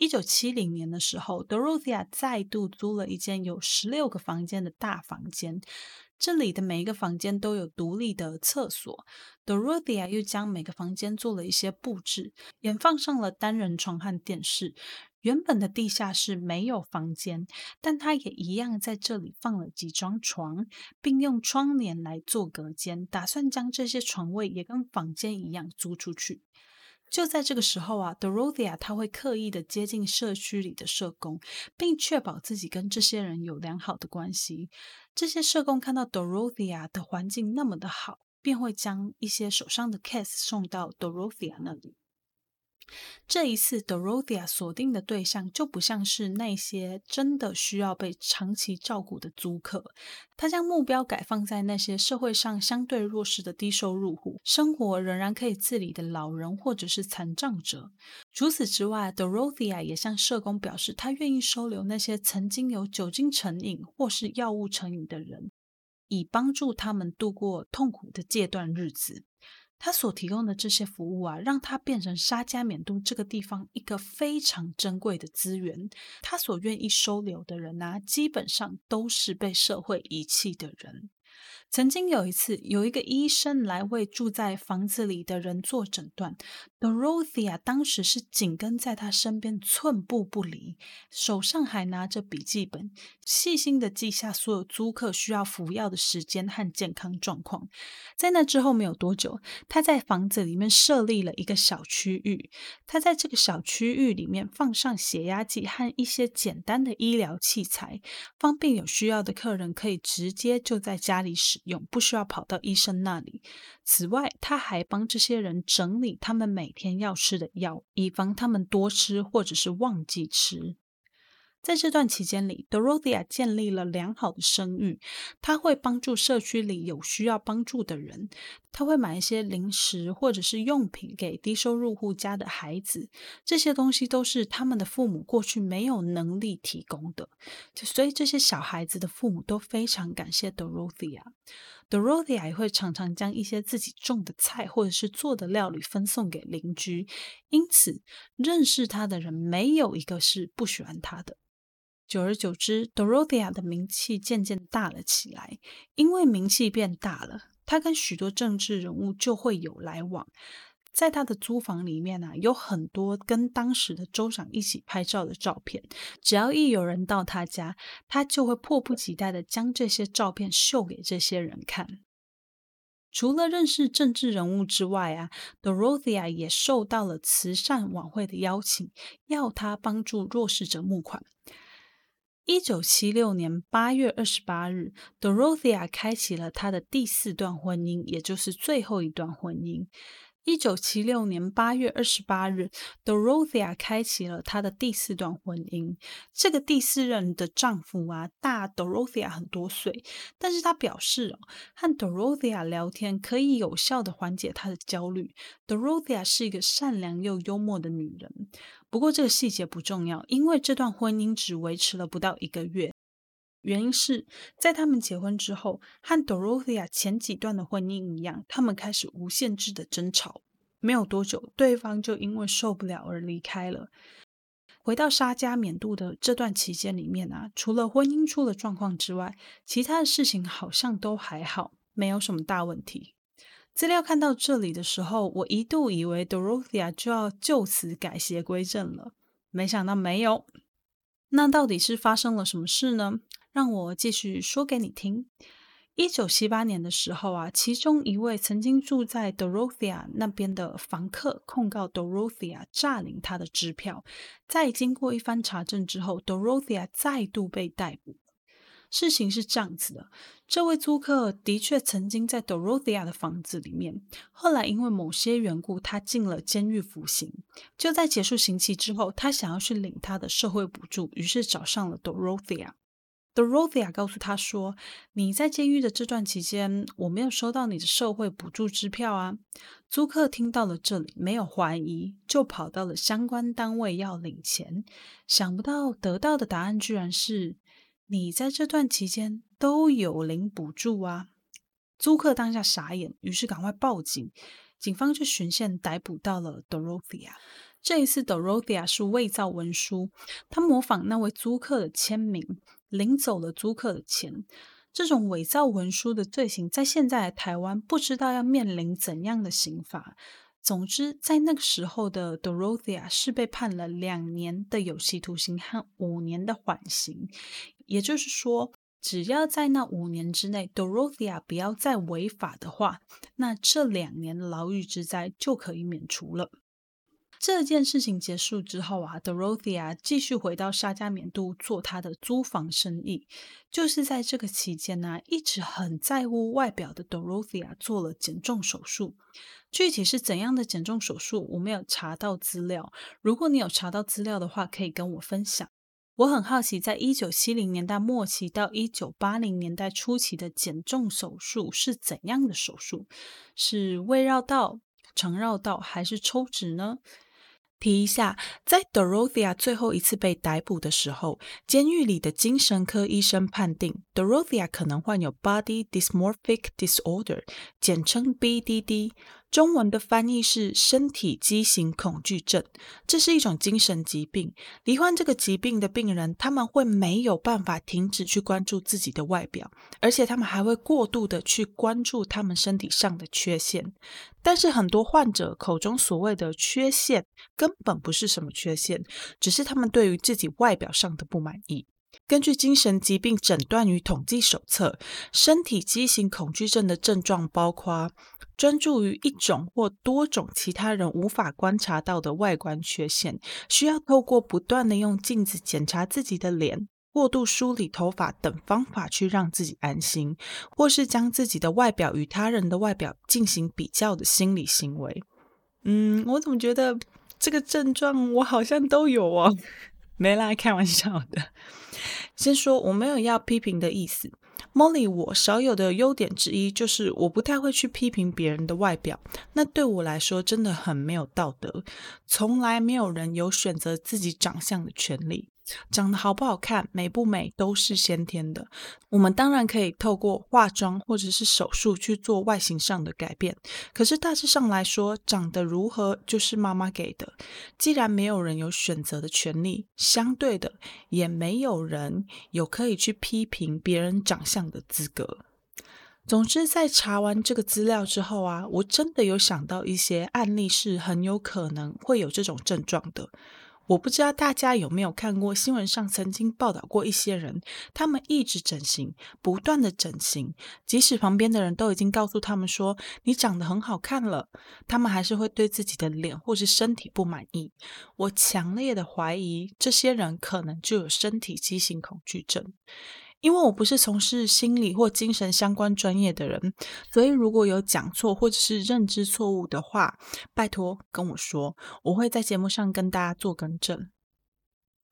一九七零年的时候，Dorothea 再度租了一间有十六个房间的大房间，这里的每一个房间都有独立的厕所。Dorothea 又将每个房间做了一些布置，也放上了单人床和电视。原本的地下室没有房间，但他也一样在这里放了几张床，并用窗帘来做隔间，打算将这些床位也跟房间一样租出去。就在这个时候啊，Dorothea 他会刻意的接近社区里的社工，并确保自己跟这些人有良好的关系。这些社工看到 Dorothea 的环境那么的好，便会将一些手上的 case 送到 Dorothea 那里。这一次，Dorothea 锁定的对象就不像是那些真的需要被长期照顾的租客，他将目标改放在那些社会上相对弱势的低收入户、生活仍然可以自理的老人或者是残障者。除此之外，Dorothea 也向社工表示，他愿意收留那些曾经有酒精成瘾或是药物成瘾的人，以帮助他们度过痛苦的戒断日子。他所提供的这些服务啊，让他变成沙加缅度这个地方一个非常珍贵的资源。他所愿意收留的人啊，基本上都是被社会遗弃的人。曾经有一次，有一个医生来为住在房子里的人做诊断，Dorothea 当时是紧跟在他身边，寸步不离，手上还拿着笔记本，细心的记下所有租客需要服药的时间和健康状况。在那之后没有多久，他在房子里面设立了一个小区域，他在这个小区域里面放上血压计和一些简单的医疗器材，方便有需要的客人可以直接就在家里使。用不需要跑到医生那里。此外，他还帮这些人整理他们每天要吃的药，以防他们多吃或者是忘记吃。在这段期间里，Dorothea 建立了良好的声誉。他会帮助社区里有需要帮助的人，他会买一些零食或者是用品给低收入户家的孩子。这些东西都是他们的父母过去没有能力提供的，所以这些小孩子的父母都非常感谢 Dorothea。Dorothea 也会常常将一些自己种的菜或者是做的料理分送给邻居，因此认识他的人没有一个是不喜欢他的。久而久之，Dorothea 的名气渐渐大了起来。因为名气变大了，他跟许多政治人物就会有来往。在他的租房里面呢，有很多跟当时的州长一起拍照的照片。只要一有人到他家，他就会迫不及待的将这些照片秀给这些人看。除了认识政治人物之外啊，Dorothea 也受到了慈善晚会的邀请，要他帮助弱势者募款。一九七六年八月二十八日，Dorothea 开启了他的第四段婚姻，也就是最后一段婚姻。一九七六年八月二十八日，Dorothea 开启了她的第四段婚姻。这个第四任的丈夫啊，大 Dorothea 很多岁，但是他表示哦，和 Dorothea 聊天可以有效的缓解她的焦虑。Dorothea 是一个善良又幽默的女人。不过这个细节不重要，因为这段婚姻只维持了不到一个月。原因是在他们结婚之后，和 Dorothea 前几段的婚姻一样，他们开始无限制的争吵。没有多久，对方就因为受不了而离开了。回到沙加缅度的这段期间里面啊，除了婚姻出了状况之外，其他的事情好像都还好，没有什么大问题。资料看到这里的时候，我一度以为 Dorothea 就要就此改邪归正了，没想到没有。那到底是发生了什么事呢？让我继续说给你听。一九七八年的时候啊，其中一位曾经住在 Dorothea 那边的房客控告 Dorothea 诈领他的支票。在经过一番查证之后，Dorothea 再度被逮捕。事情是这样子的：这位租客的确曾经在 Dorothea 的房子里面，后来因为某些缘故，他进了监狱服刑。就在结束刑期之后，他想要去领他的社会补助，于是找上了 Dorothea。Dorothea 告诉他说：“你在监狱的这段期间，我没有收到你的社会补助支票啊。”租客听到了这里，没有怀疑，就跑到了相关单位要领钱。想不到得到的答案居然是：“你在这段期间都有领补助啊！”租客当下傻眼，于是赶快报警。警方就循线逮捕到了 Dorothea。这一次，Dorothea 是伪造文书，他模仿那位租客的签名。领走了租客的钱，这种伪造文书的罪行，在现在的台湾不知道要面临怎样的刑罚。总之，在那个时候的 Dorothea 是被判了两年的有期徒刑和五年的缓刑。也就是说，只要在那五年之内，Dorothea 不要再违法的话，那这两年牢狱之灾就可以免除了。这件事情结束之后啊，Dorothea 继续回到沙加缅度做他的租房生意。就是在这个期间呢，一直很在乎外表的 Dorothea 做了减重手术。具体是怎样的减重手术，我没有查到资料。如果你有查到资料的话，可以跟我分享。我很好奇，在一九七零年代末期到一九八零年代初期的减重手术是怎样的手术？是胃绕道、肠绕道还是抽脂呢？提一下，在 Dorothea 最后一次被逮捕的时候，监狱里的精神科医生判定 Dorothea 可能患有 Body Dysmorphic Disorder，简称 BDD。中文的翻译是身体畸形恐惧症，这是一种精神疾病。罹患这个疾病的病人，他们会没有办法停止去关注自己的外表，而且他们还会过度的去关注他们身体上的缺陷。但是很多患者口中所谓的缺陷，根本不是什么缺陷，只是他们对于自己外表上的不满意。根据精神疾病诊断与统计手册，身体畸形恐惧症的症状包括专注于一种或多种其他人无法观察到的外观缺陷，需要透过不断的用镜子检查自己的脸、过度梳理头发等方法去让自己安心，或是将自己的外表与他人的外表进行比较的心理行为。嗯，我怎么觉得这个症状我好像都有哦？没啦，开玩笑的。先说我没有要批评的意思，Molly，我少有的优点之一就是我不太会去批评别人的外表，那对我来说真的很没有道德。从来没有人有选择自己长相的权利。长得好不好看、美不美都是先天的。我们当然可以透过化妆或者是手术去做外形上的改变。可是大致上来说，长得如何就是妈妈给的。既然没有人有选择的权利，相对的也没有人有可以去批评别人长相的资格。总之，在查完这个资料之后啊，我真的有想到一些案例是很有可能会有这种症状的。我不知道大家有没有看过新闻上曾经报道过一些人，他们一直整形，不断的整形，即使旁边的人都已经告诉他们说你长得很好看了，他们还是会对自己的脸或是身体不满意。我强烈的怀疑，这些人可能就有身体畸形恐惧症。因为我不是从事心理或精神相关专业的人，所以如果有讲错或者是认知错误的话，拜托跟我说，我会在节目上跟大家做更正。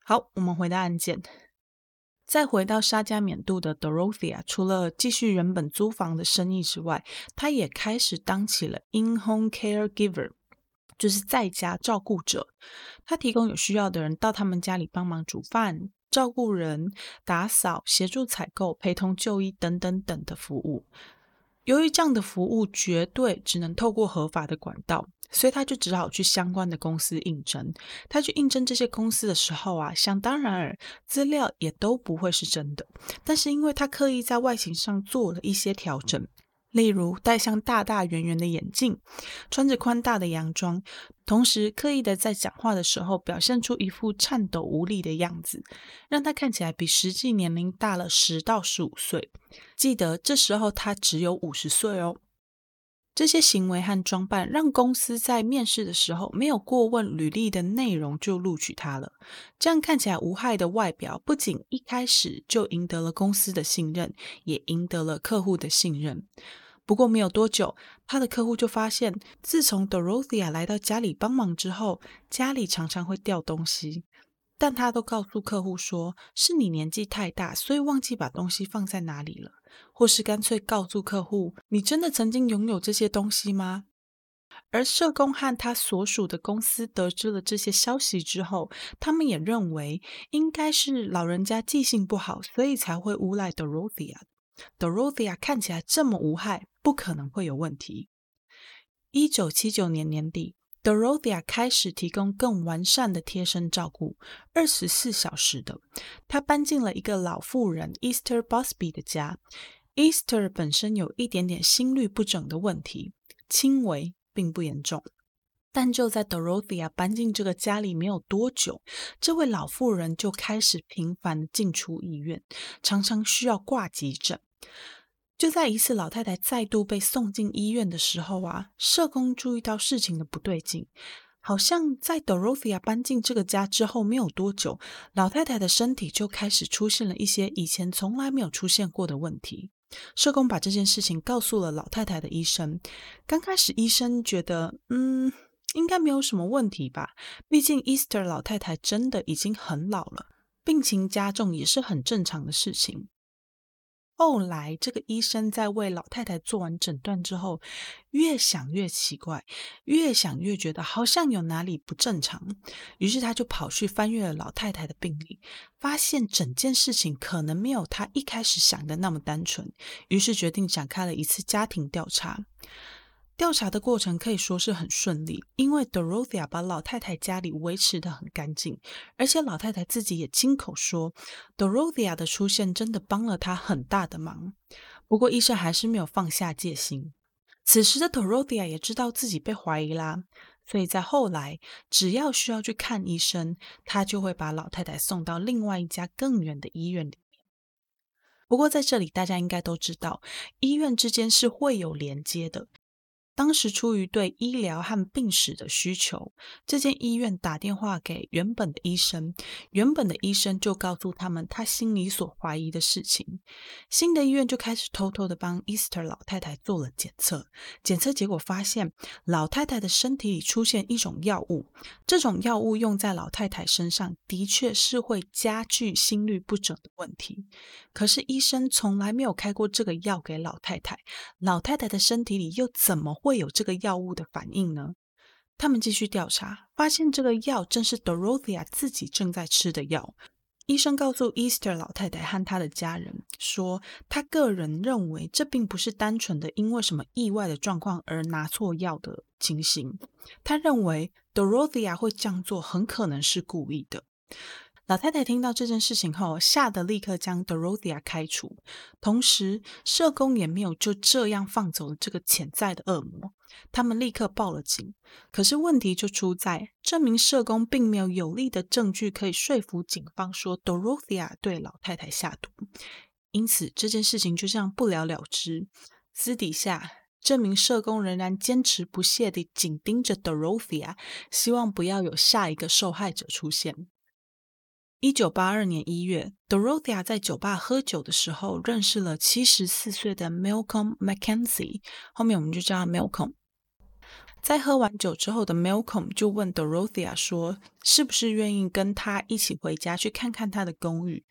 好，我们回到案件，再回到沙加缅度的 Dorothea，除了继续原本租房的生意之外，他也开始当起了 in-home caregiver，就是在家照顾者。他提供有需要的人到他们家里帮忙煮饭。照顾人、打扫、协助采购、陪同就医等等等的服务。由于这样的服务绝对只能透过合法的管道，所以他就只好去相关的公司应征。他去应征这些公司的时候啊，想当然尔，资料也都不会是真的。但是因为他刻意在外形上做了一些调整，例如戴上大大圆圆的眼镜，穿着宽大的洋装，同时刻意的在讲话的时候表现出一副颤抖无力的样子，让他看起来比实际年龄大了十到十五岁。记得这时候他只有五十岁哦。这些行为和装扮让公司在面试的时候没有过问履历的内容就录取他了。这样看起来无害的外表，不仅一开始就赢得了公司的信任，也赢得了客户的信任。不过没有多久，他的客户就发现，自从 Dorothea 来到家里帮忙之后，家里常常会掉东西。但他都告诉客户说，是你年纪太大，所以忘记把东西放在哪里了，或是干脆告诉客户，你真的曾经拥有这些东西吗？而社工和他所属的公司得知了这些消息之后，他们也认为应该是老人家记性不好，所以才会诬赖 Dorothea。Dorothea 看起来这么无害，不可能会有问题。一九七九年年底。Dorothea 开始提供更完善的贴身照顾，二十四小时的。她搬进了一个老妇人 Easter Busby 的家。Easter 本身有一点点心律不整的问题，轻微，并不严重。但就在 Dorothea 搬进这个家里没有多久，这位老妇人就开始频繁进出医院，常常需要挂急诊。就在一次老太太再度被送进医院的时候啊，社工注意到事情的不对劲，好像在 Dorothea 搬进这个家之后没有多久，老太太的身体就开始出现了一些以前从来没有出现过的问题。社工把这件事情告诉了老太太的医生。刚开始医生觉得，嗯，应该没有什么问题吧，毕竟 Easter 老太太真的已经很老了，病情加重也是很正常的事情。后来，这个医生在为老太太做完诊断之后，越想越奇怪，越想越觉得好像有哪里不正常。于是他就跑去翻阅了老太太的病历，发现整件事情可能没有他一开始想的那么单纯。于是决定展开了一次家庭调查。调查的过程可以说是很顺利，因为 Dorothea 把老太太家里维持得很干净，而且老太太自己也亲口说，Dorothea 的出现真的帮了她很大的忙。不过医生还是没有放下戒心。此时的 Dorothea 也知道自己被怀疑啦，所以在后来只要需要去看医生，他就会把老太太送到另外一家更远的医院里面。不过在这里大家应该都知道，医院之间是会有连接的。当时出于对医疗和病史的需求，这间医院打电话给原本的医生，原本的医生就告诉他们他心里所怀疑的事情。新的医院就开始偷偷的帮 Easter 老太太做了检测，检测结果发现老太太的身体里出现一种药物，这种药物用在老太太身上的确是会加剧心律不整的问题。可是医生从来没有开过这个药给老太太，老太太的身体里又怎么？会有这个药物的反应呢？他们继续调查，发现这个药正是 Dorothea 自己正在吃的药。医生告诉 Easter 老太太和她的家人说，他个人认为这并不是单纯的因为什么意外的状况而拿错药的情形。他认为 Dorothea 会这样做，很可能是故意的。老太太听到这件事情后，吓得立刻将 Dorothea 开除。同时，社工也没有就这样放走了这个潜在的恶魔。他们立刻报了警。可是问题就出在，这名社工并没有有力的证据可以说服警方说 Dorothea 对老太太下毒。因此，这件事情就这样不了了之。私底下，这名社工仍然坚持不懈地紧盯着 Dorothea，希望不要有下一个受害者出现。一九八二年一月，Dorothea 在酒吧喝酒的时候，认识了七十四岁的 Malcolm Mackenzie，后面我们就叫他 Malcolm。在喝完酒之后的 Malcolm 就问 Dorothea 说：“是不是愿意跟他一起回家去看看他的公寓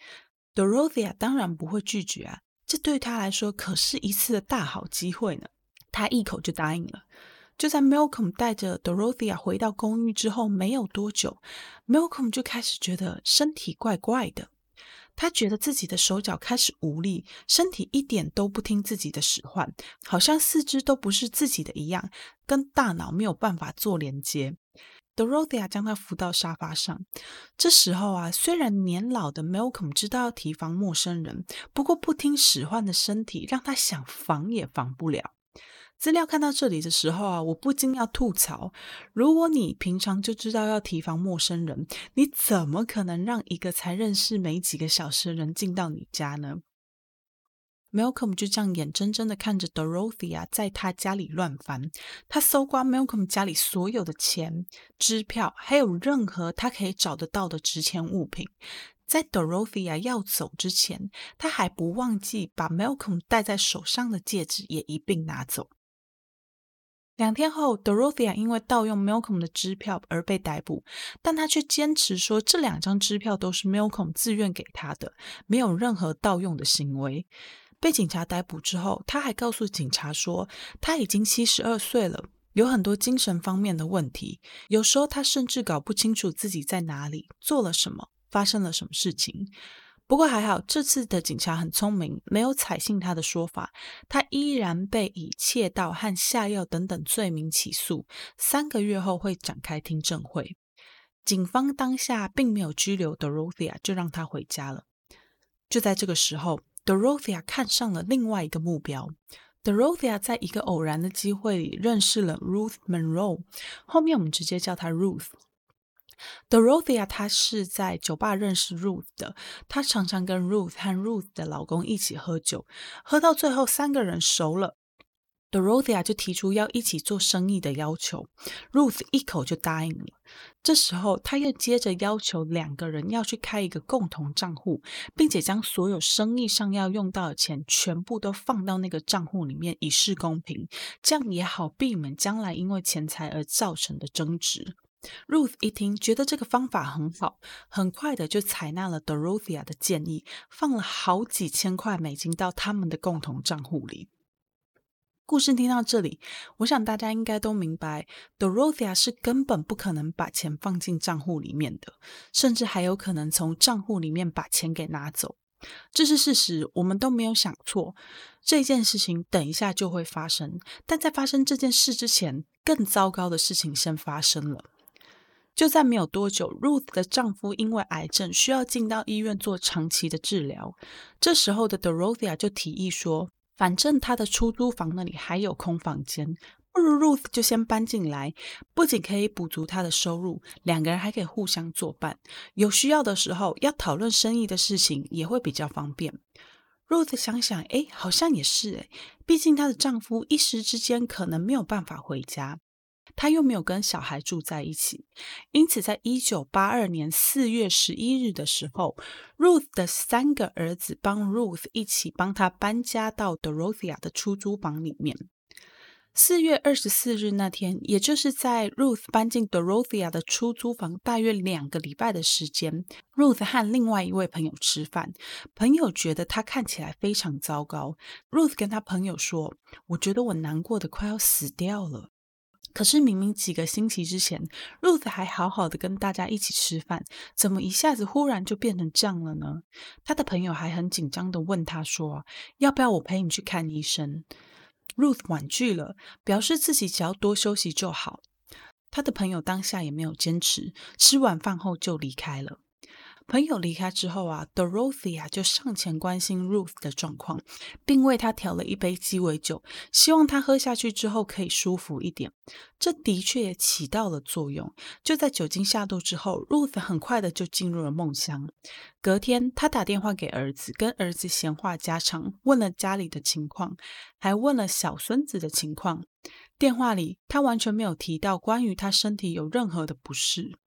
？”Dorothea 当然不会拒绝啊，这对他来说可是一次的大好机会呢。他一口就答应了。就在 Malcolm 带着 Dorothea 回到公寓之后没有多久，Malcolm 就开始觉得身体怪怪的。他觉得自己的手脚开始无力，身体一点都不听自己的使唤，好像四肢都不是自己的一样，跟大脑没有办法做连接。Dorothea 将他扶到沙发上。这时候啊，虽然年老的 Malcolm 知道要提防陌生人，不过不听使唤的身体让他想防也防不了。资料看到这里的时候啊，我不禁要吐槽：如果你平常就知道要提防陌生人，你怎么可能让一个才认识没几个小时的人进到你家呢？Malcolm 就这样眼睁睁的看着 Dorothea 在他家里乱翻，他搜刮 Malcolm 家里所有的钱、支票，还有任何他可以找得到的值钱物品。在 Dorothea 要走之前，他还不忘记把 Malcolm 戴在手上的戒指也一并拿走。两天后，Dorothea 因为盗用 Malcolm 的支票而被逮捕，但他却坚持说这两张支票都是 Malcolm 自愿给他的，没有任何盗用的行为。被警察逮捕之后，他还告诉警察说他已经七十二岁了，有很多精神方面的问题，有时候他甚至搞不清楚自己在哪里，做了什么，发生了什么事情。不过还好，这次的警察很聪明，没有采信他的说法。他依然被以窃盗和下药等等罪名起诉。三个月后会展开听证会。警方当下并没有拘留 Dorothea，就让他回家了。就在这个时候，Dorothea 看上了另外一个目标。Dorothea 在一个偶然的机会里认识了 Ruth Monroe，后面我们直接叫她 Ruth。Dorothea，她是在酒吧认识 Ruth 的。她常常跟 Ruth 和 Ruth 的老公一起喝酒，喝到最后三个人熟了，Dorothea 就提出要一起做生意的要求，Ruth 一口就答应了。这时候，他又接着要求两个人要去开一个共同账户，并且将所有生意上要用到的钱全部都放到那个账户里面，以示公平，这样也好避免将来因为钱财而造成的争执。Ruth 一听，觉得这个方法很好，很快的就采纳了 Dorothea 的建议，放了好几千块美金到他们的共同账户里。故事听到这里，我想大家应该都明白，Dorothea 是根本不可能把钱放进账户里面的，甚至还有可能从账户里面把钱给拿走。这是事实，我们都没有想错。这件事情等一下就会发生，但在发生这件事之前，更糟糕的事情先发生了。就在没有多久，Ruth 的丈夫因为癌症需要进到医院做长期的治疗。这时候的 Dorothea 就提议说：“反正他的出租房那里还有空房间，不如 Ruth 就先搬进来，不仅可以补足他的收入，两个人还可以互相作伴。有需要的时候要讨论生意的事情也会比较方便。”Ruth 想想，哎，好像也是哎，毕竟她的丈夫一时之间可能没有办法回家。他又没有跟小孩住在一起，因此，在一九八二年四月十一日的时候，Ruth 的三个儿子帮 Ruth 一起帮他搬家到 Dorothea 的出租房里面。四月二十四日那天，也就是在 Ruth 搬进 Dorothea 的出租房大约两个礼拜的时间，Ruth 和另外一位朋友吃饭，朋友觉得他看起来非常糟糕。Ruth 跟他朋友说：“我觉得我难过的快要死掉了。”可是明明几个星期之前，Ruth 还好好的跟大家一起吃饭，怎么一下子忽然就变成这样了呢？他的朋友还很紧张的问他说：“要不要我陪你去看医生？”Ruth 婉拒了，表示自己只要多休息就好。他的朋友当下也没有坚持，吃完饭后就离开了。朋友离开之后啊，Dorothea 就上前关心 Ruth 的状况，并为他调了一杯鸡尾酒，希望他喝下去之后可以舒服一点。这的确也起到了作用。就在酒精下肚之后，Ruth 很快的就进入了梦乡。隔天，他打电话给儿子，跟儿子闲话家常，问了家里的情况，还问了小孙子的情况。电话里，他完全没有提到关于他身体有任何的不适。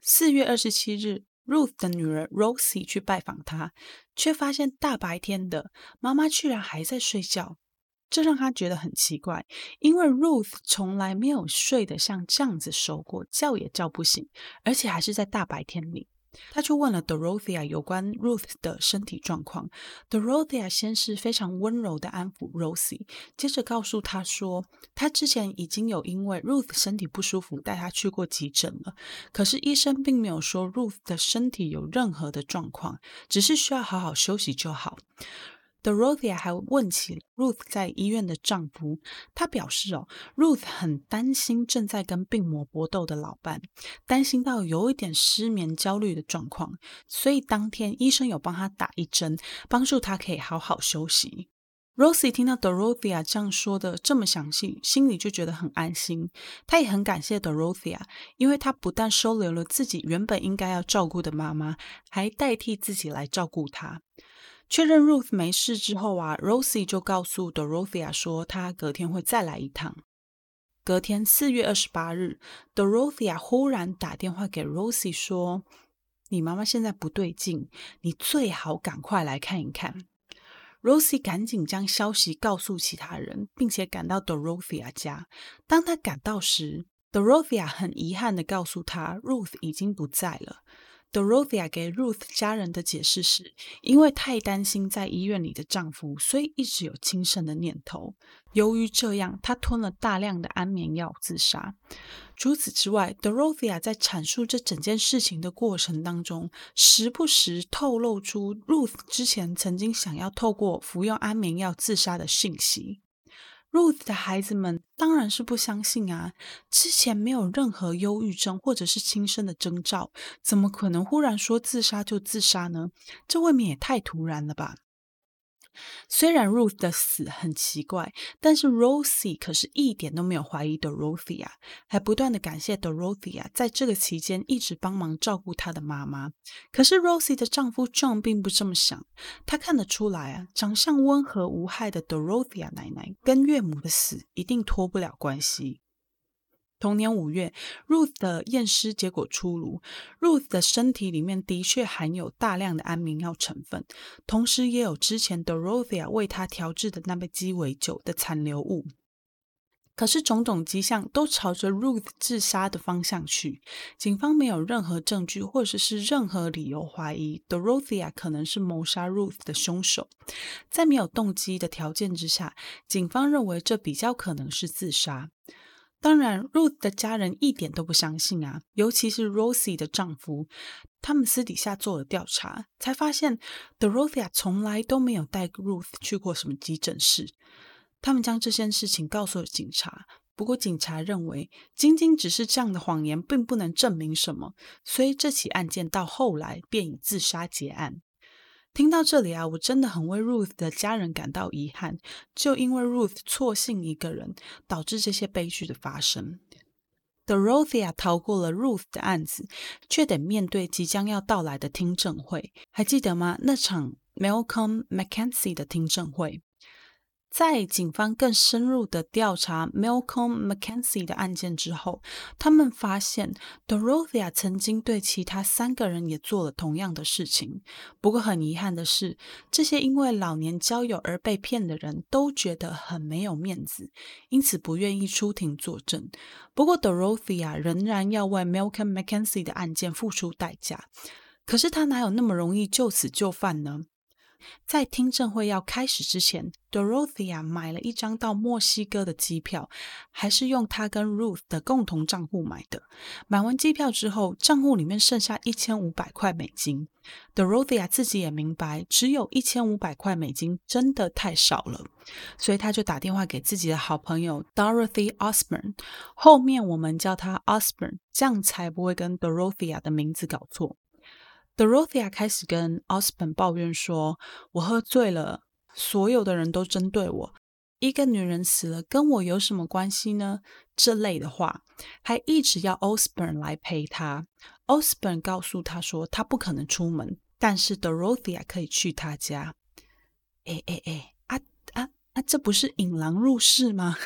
四月二十七日。Ruth 的女儿 Rosie 去拜访他，却发现大白天的妈妈居然还在睡觉，这让他觉得很奇怪，因为 Ruth 从来没有睡得像这样子熟过，叫也叫不醒，而且还是在大白天里。他就问了 Dorothea 有关 Ruth 的身体状况。Dorothea 先是非常温柔的安抚 Rosie，接着告诉他说，他之前已经有因为 Ruth 身体不舒服带他去过急诊了，可是医生并没有说 Ruth 的身体有任何的状况，只是需要好好休息就好。Dorothea 还问起 Ruth 在医院的丈夫，她表示哦，Ruth 很担心正在跟病魔搏斗的老伴，担心到有一点失眠、焦虑的状况，所以当天医生有帮他打一针，帮助他可以好好休息。Rosie 听到 Dorothea 这样说的这么详细，心里就觉得很安心。他也很感谢 Dorothea，因为他不但收留了自己原本应该要照顾的妈妈，还代替自己来照顾她。确认 Ruth 没事之后啊，Rosie 就告诉 Dorothea 说，他隔天会再来一趟。隔天四月二十八日，Dorothea 忽然打电话给 Rosie 说：“你妈妈现在不对劲，你最好赶快来看一看。”Rosie 赶紧将消息告诉其他人，并且赶到 Dorothea 家。当他赶到时，Dorothea 很遗憾的告诉他，Ruth 已经不在了。Dorothea 给 Ruth 家人的解释是，因为太担心在医院里的丈夫，所以一直有轻生的念头。由于这样，她吞了大量的安眠药自杀。除此之外，Dorothea 在阐述这整件事情的过程当中，时不时透露出 Ruth 之前曾经想要透过服用安眠药自杀的讯息。Ruth 的孩子们当然是不相信啊！之前没有任何忧郁症或者是轻生的征兆，怎么可能忽然说自杀就自杀呢？这未免也太突然了吧！虽然 Ruth 的死很奇怪，但是 Rosie 可是一点都没有怀疑 Dorothea，还不断的感谢 Dorothea 在这个期间一直帮忙照顾她的妈妈。可是 Rosie 的丈夫 John 并不这么想，他看得出来啊，长相温和无害的 Dorothea 奶奶跟岳母的死一定脱不了关系。同年五月，Ruth 的验尸结果出炉，Ruth 的身体里面的确含有大量的安眠药成分，同时也有之前 Dorothea 为她调制的那杯鸡尾酒的残留物。可是种种迹象都朝着 Ruth 自杀的方向去，警方没有任何证据或者是任何理由怀疑 Dorothea 可能是谋杀 Ruth 的凶手。在没有动机的条件之下，警方认为这比较可能是自杀。当然，Ruth 的家人一点都不相信啊，尤其是 Rosie 的丈夫。他们私底下做了调查，才发现 Dorothea 从来都没有带 Ruth 去过什么急诊室。他们将这件事情告诉了警察，不过警察认为仅仅只是这样的谎言，并不能证明什么，所以这起案件到后来便以自杀结案。听到这里啊，我真的很为 Ruth 的家人感到遗憾。就因为 Ruth 错信一个人，导致这些悲剧的发生。Dorothea 逃过了 Ruth 的案子，却得面对即将要到来的听证会。还记得吗？那场 Malcolm Mackenzie 的听证会。在警方更深入的调查 Malcolm Mackenzie 的案件之后，他们发现 Dorothea 曾经对其他三个人也做了同样的事情。不过很遗憾的是，这些因为老年交友而被骗的人都觉得很没有面子，因此不愿意出庭作证。不过 Dorothea 仍然要为 Malcolm Mackenzie 的案件付出代价。可是他哪有那么容易就此就范呢？在听证会要开始之前，Dorothea 买了一张到墨西哥的机票，还是用她跟 Ruth 的共同账户买的。买完机票之后，账户里面剩下一千五百块美金。Dorothea 自己也明白，只有一千五百块美金真的太少了，所以他就打电话给自己的好朋友 Dorothy Osborne，后面我们叫他 Osborne，这样才不会跟 Dorothea 的名字搞错。Dorothea 开始跟 Osborne 抱怨说：“我喝醉了，所有的人都针对我。一个女人死了，跟我有什么关系呢？”这类的话，还一直要 Osborne 来陪她。Osborne 告诉他说：“他不可能出门，但是 Dorothea 可以去他家。”哎哎哎，啊啊啊！这不是引狼入室吗？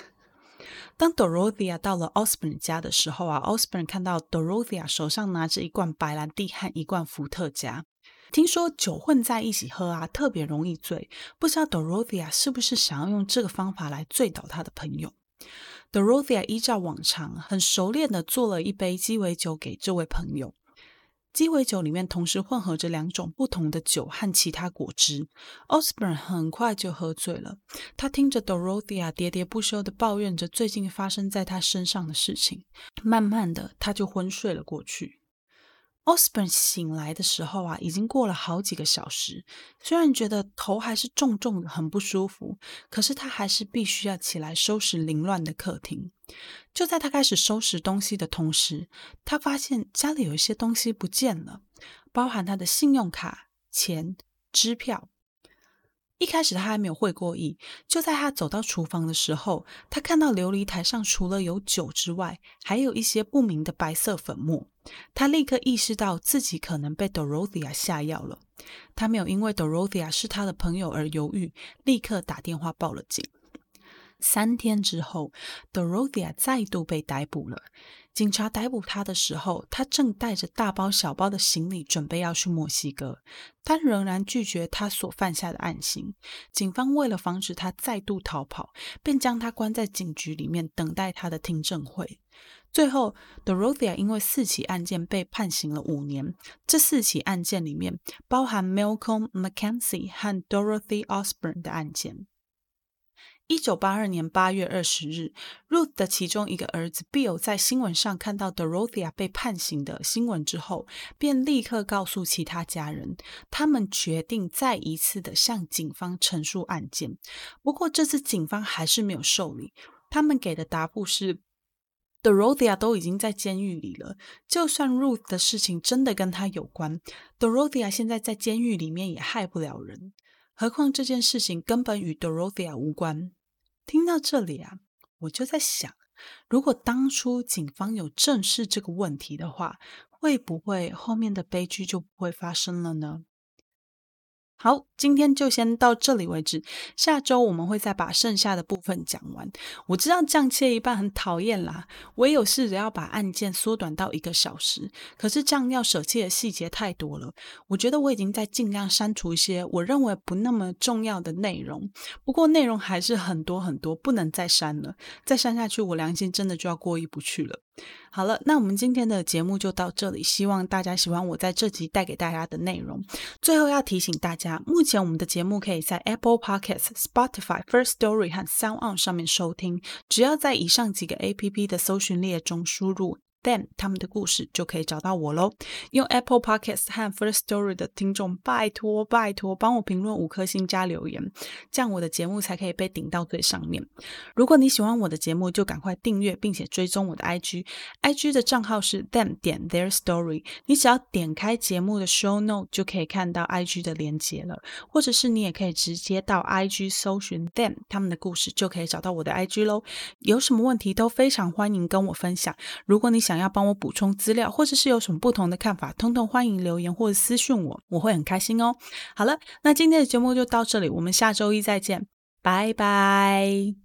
当 Dorothea 到了 Osborne 家的时候啊，Osborne 看到 Dorothea 手上拿着一罐白兰地和一罐伏特加，听说酒混在一起喝啊，特别容易醉。不知道 Dorothea 是不是想要用这个方法来醉倒他的朋友？Dorothea 依照往常，很熟练的做了一杯鸡尾酒给这位朋友。鸡尾酒里面同时混合着两种不同的酒和其他果汁。，Osborn 很快就喝醉了。他听着 Dorothea 喋喋不休地抱怨着最近发生在他身上的事情，慢慢的他就昏睡了过去。Osborn 醒来的时候啊，已经过了好几个小时。虽然觉得头还是重重的，很不舒服，可是他还是必须要起来收拾凌乱的客厅。就在他开始收拾东西的同时，他发现家里有一些东西不见了，包含他的信用卡、钱、支票。一开始他还没有会过意，就在他走到厨房的时候，他看到琉璃台上除了有酒之外，还有一些不明的白色粉末。他立刻意识到自己可能被 Dorothea 下药了。他没有因为 Dorothea 是他的朋友而犹豫，立刻打电话报了警。三天之后，Dorothea 再度被逮捕了。警察逮捕他的时候，他正带着大包小包的行李，准备要去墨西哥。他仍然拒绝他所犯下的案情。警方为了防止他再度逃跑，便将他关在警局里面，等待他的听证会。最后，Dorothea 因为四起案件被判刑了五年。这四起案件里面包含 Malcolm Mackenzie 和 Dorothy Osborne 的案件。一九八二年八月二十日，Ruth 的其中一个儿子 Bill 在新闻上看到 Dorothea 被判刑的新闻之后，便立刻告诉其他家人，他们决定再一次的向警方陈述案件。不过这次警方还是没有受理，他们给的答复是：Dorothea 都已经在监狱里了，就算 Ruth 的事情真的跟他有关，Dorothea 现在在监狱里面也害不了人，何况这件事情根本与 Dorothea 无关。听到这里啊，我就在想，如果当初警方有正视这个问题的话，会不会后面的悲剧就不会发生了呢？好，今天就先到这里为止。下周我们会再把剩下的部分讲完。我知道这样切一半很讨厌啦，我也有试着要把案件缩短到一个小时，可是这样要舍弃的细节太多了。我觉得我已经在尽量删除一些我认为不那么重要的内容，不过内容还是很多很多，不能再删了。再删下去，我良心真的就要过意不去了。好了，那我们今天的节目就到这里，希望大家喜欢我在这集带给大家的内容。最后要提醒大家，目前我们的节目可以在 Apple Podcasts、Spotify、First Story 和 Sound On 上面收听，只要在以上几个 A P P 的搜寻列中输入。Them 他们的故事就可以找到我喽。用 Apple Podcast 和 First Story 的听众，拜托拜托，帮我评论五颗星加留言，这样我的节目才可以被顶到最上面。如果你喜欢我的节目，就赶快订阅并且追踪我的 IG，IG 的账号是 them 点 their story。你只要点开节目的 Show Note 就可以看到 IG 的连接了，或者是你也可以直接到 IG 搜寻 them 他们的故事，就可以找到我的 IG 喽。有什么问题都非常欢迎跟我分享。如果你想要帮我补充资料，或者是有什么不同的看法，通通欢迎留言或者私讯我，我会很开心哦。好了，那今天的节目就到这里，我们下周一再见，拜拜。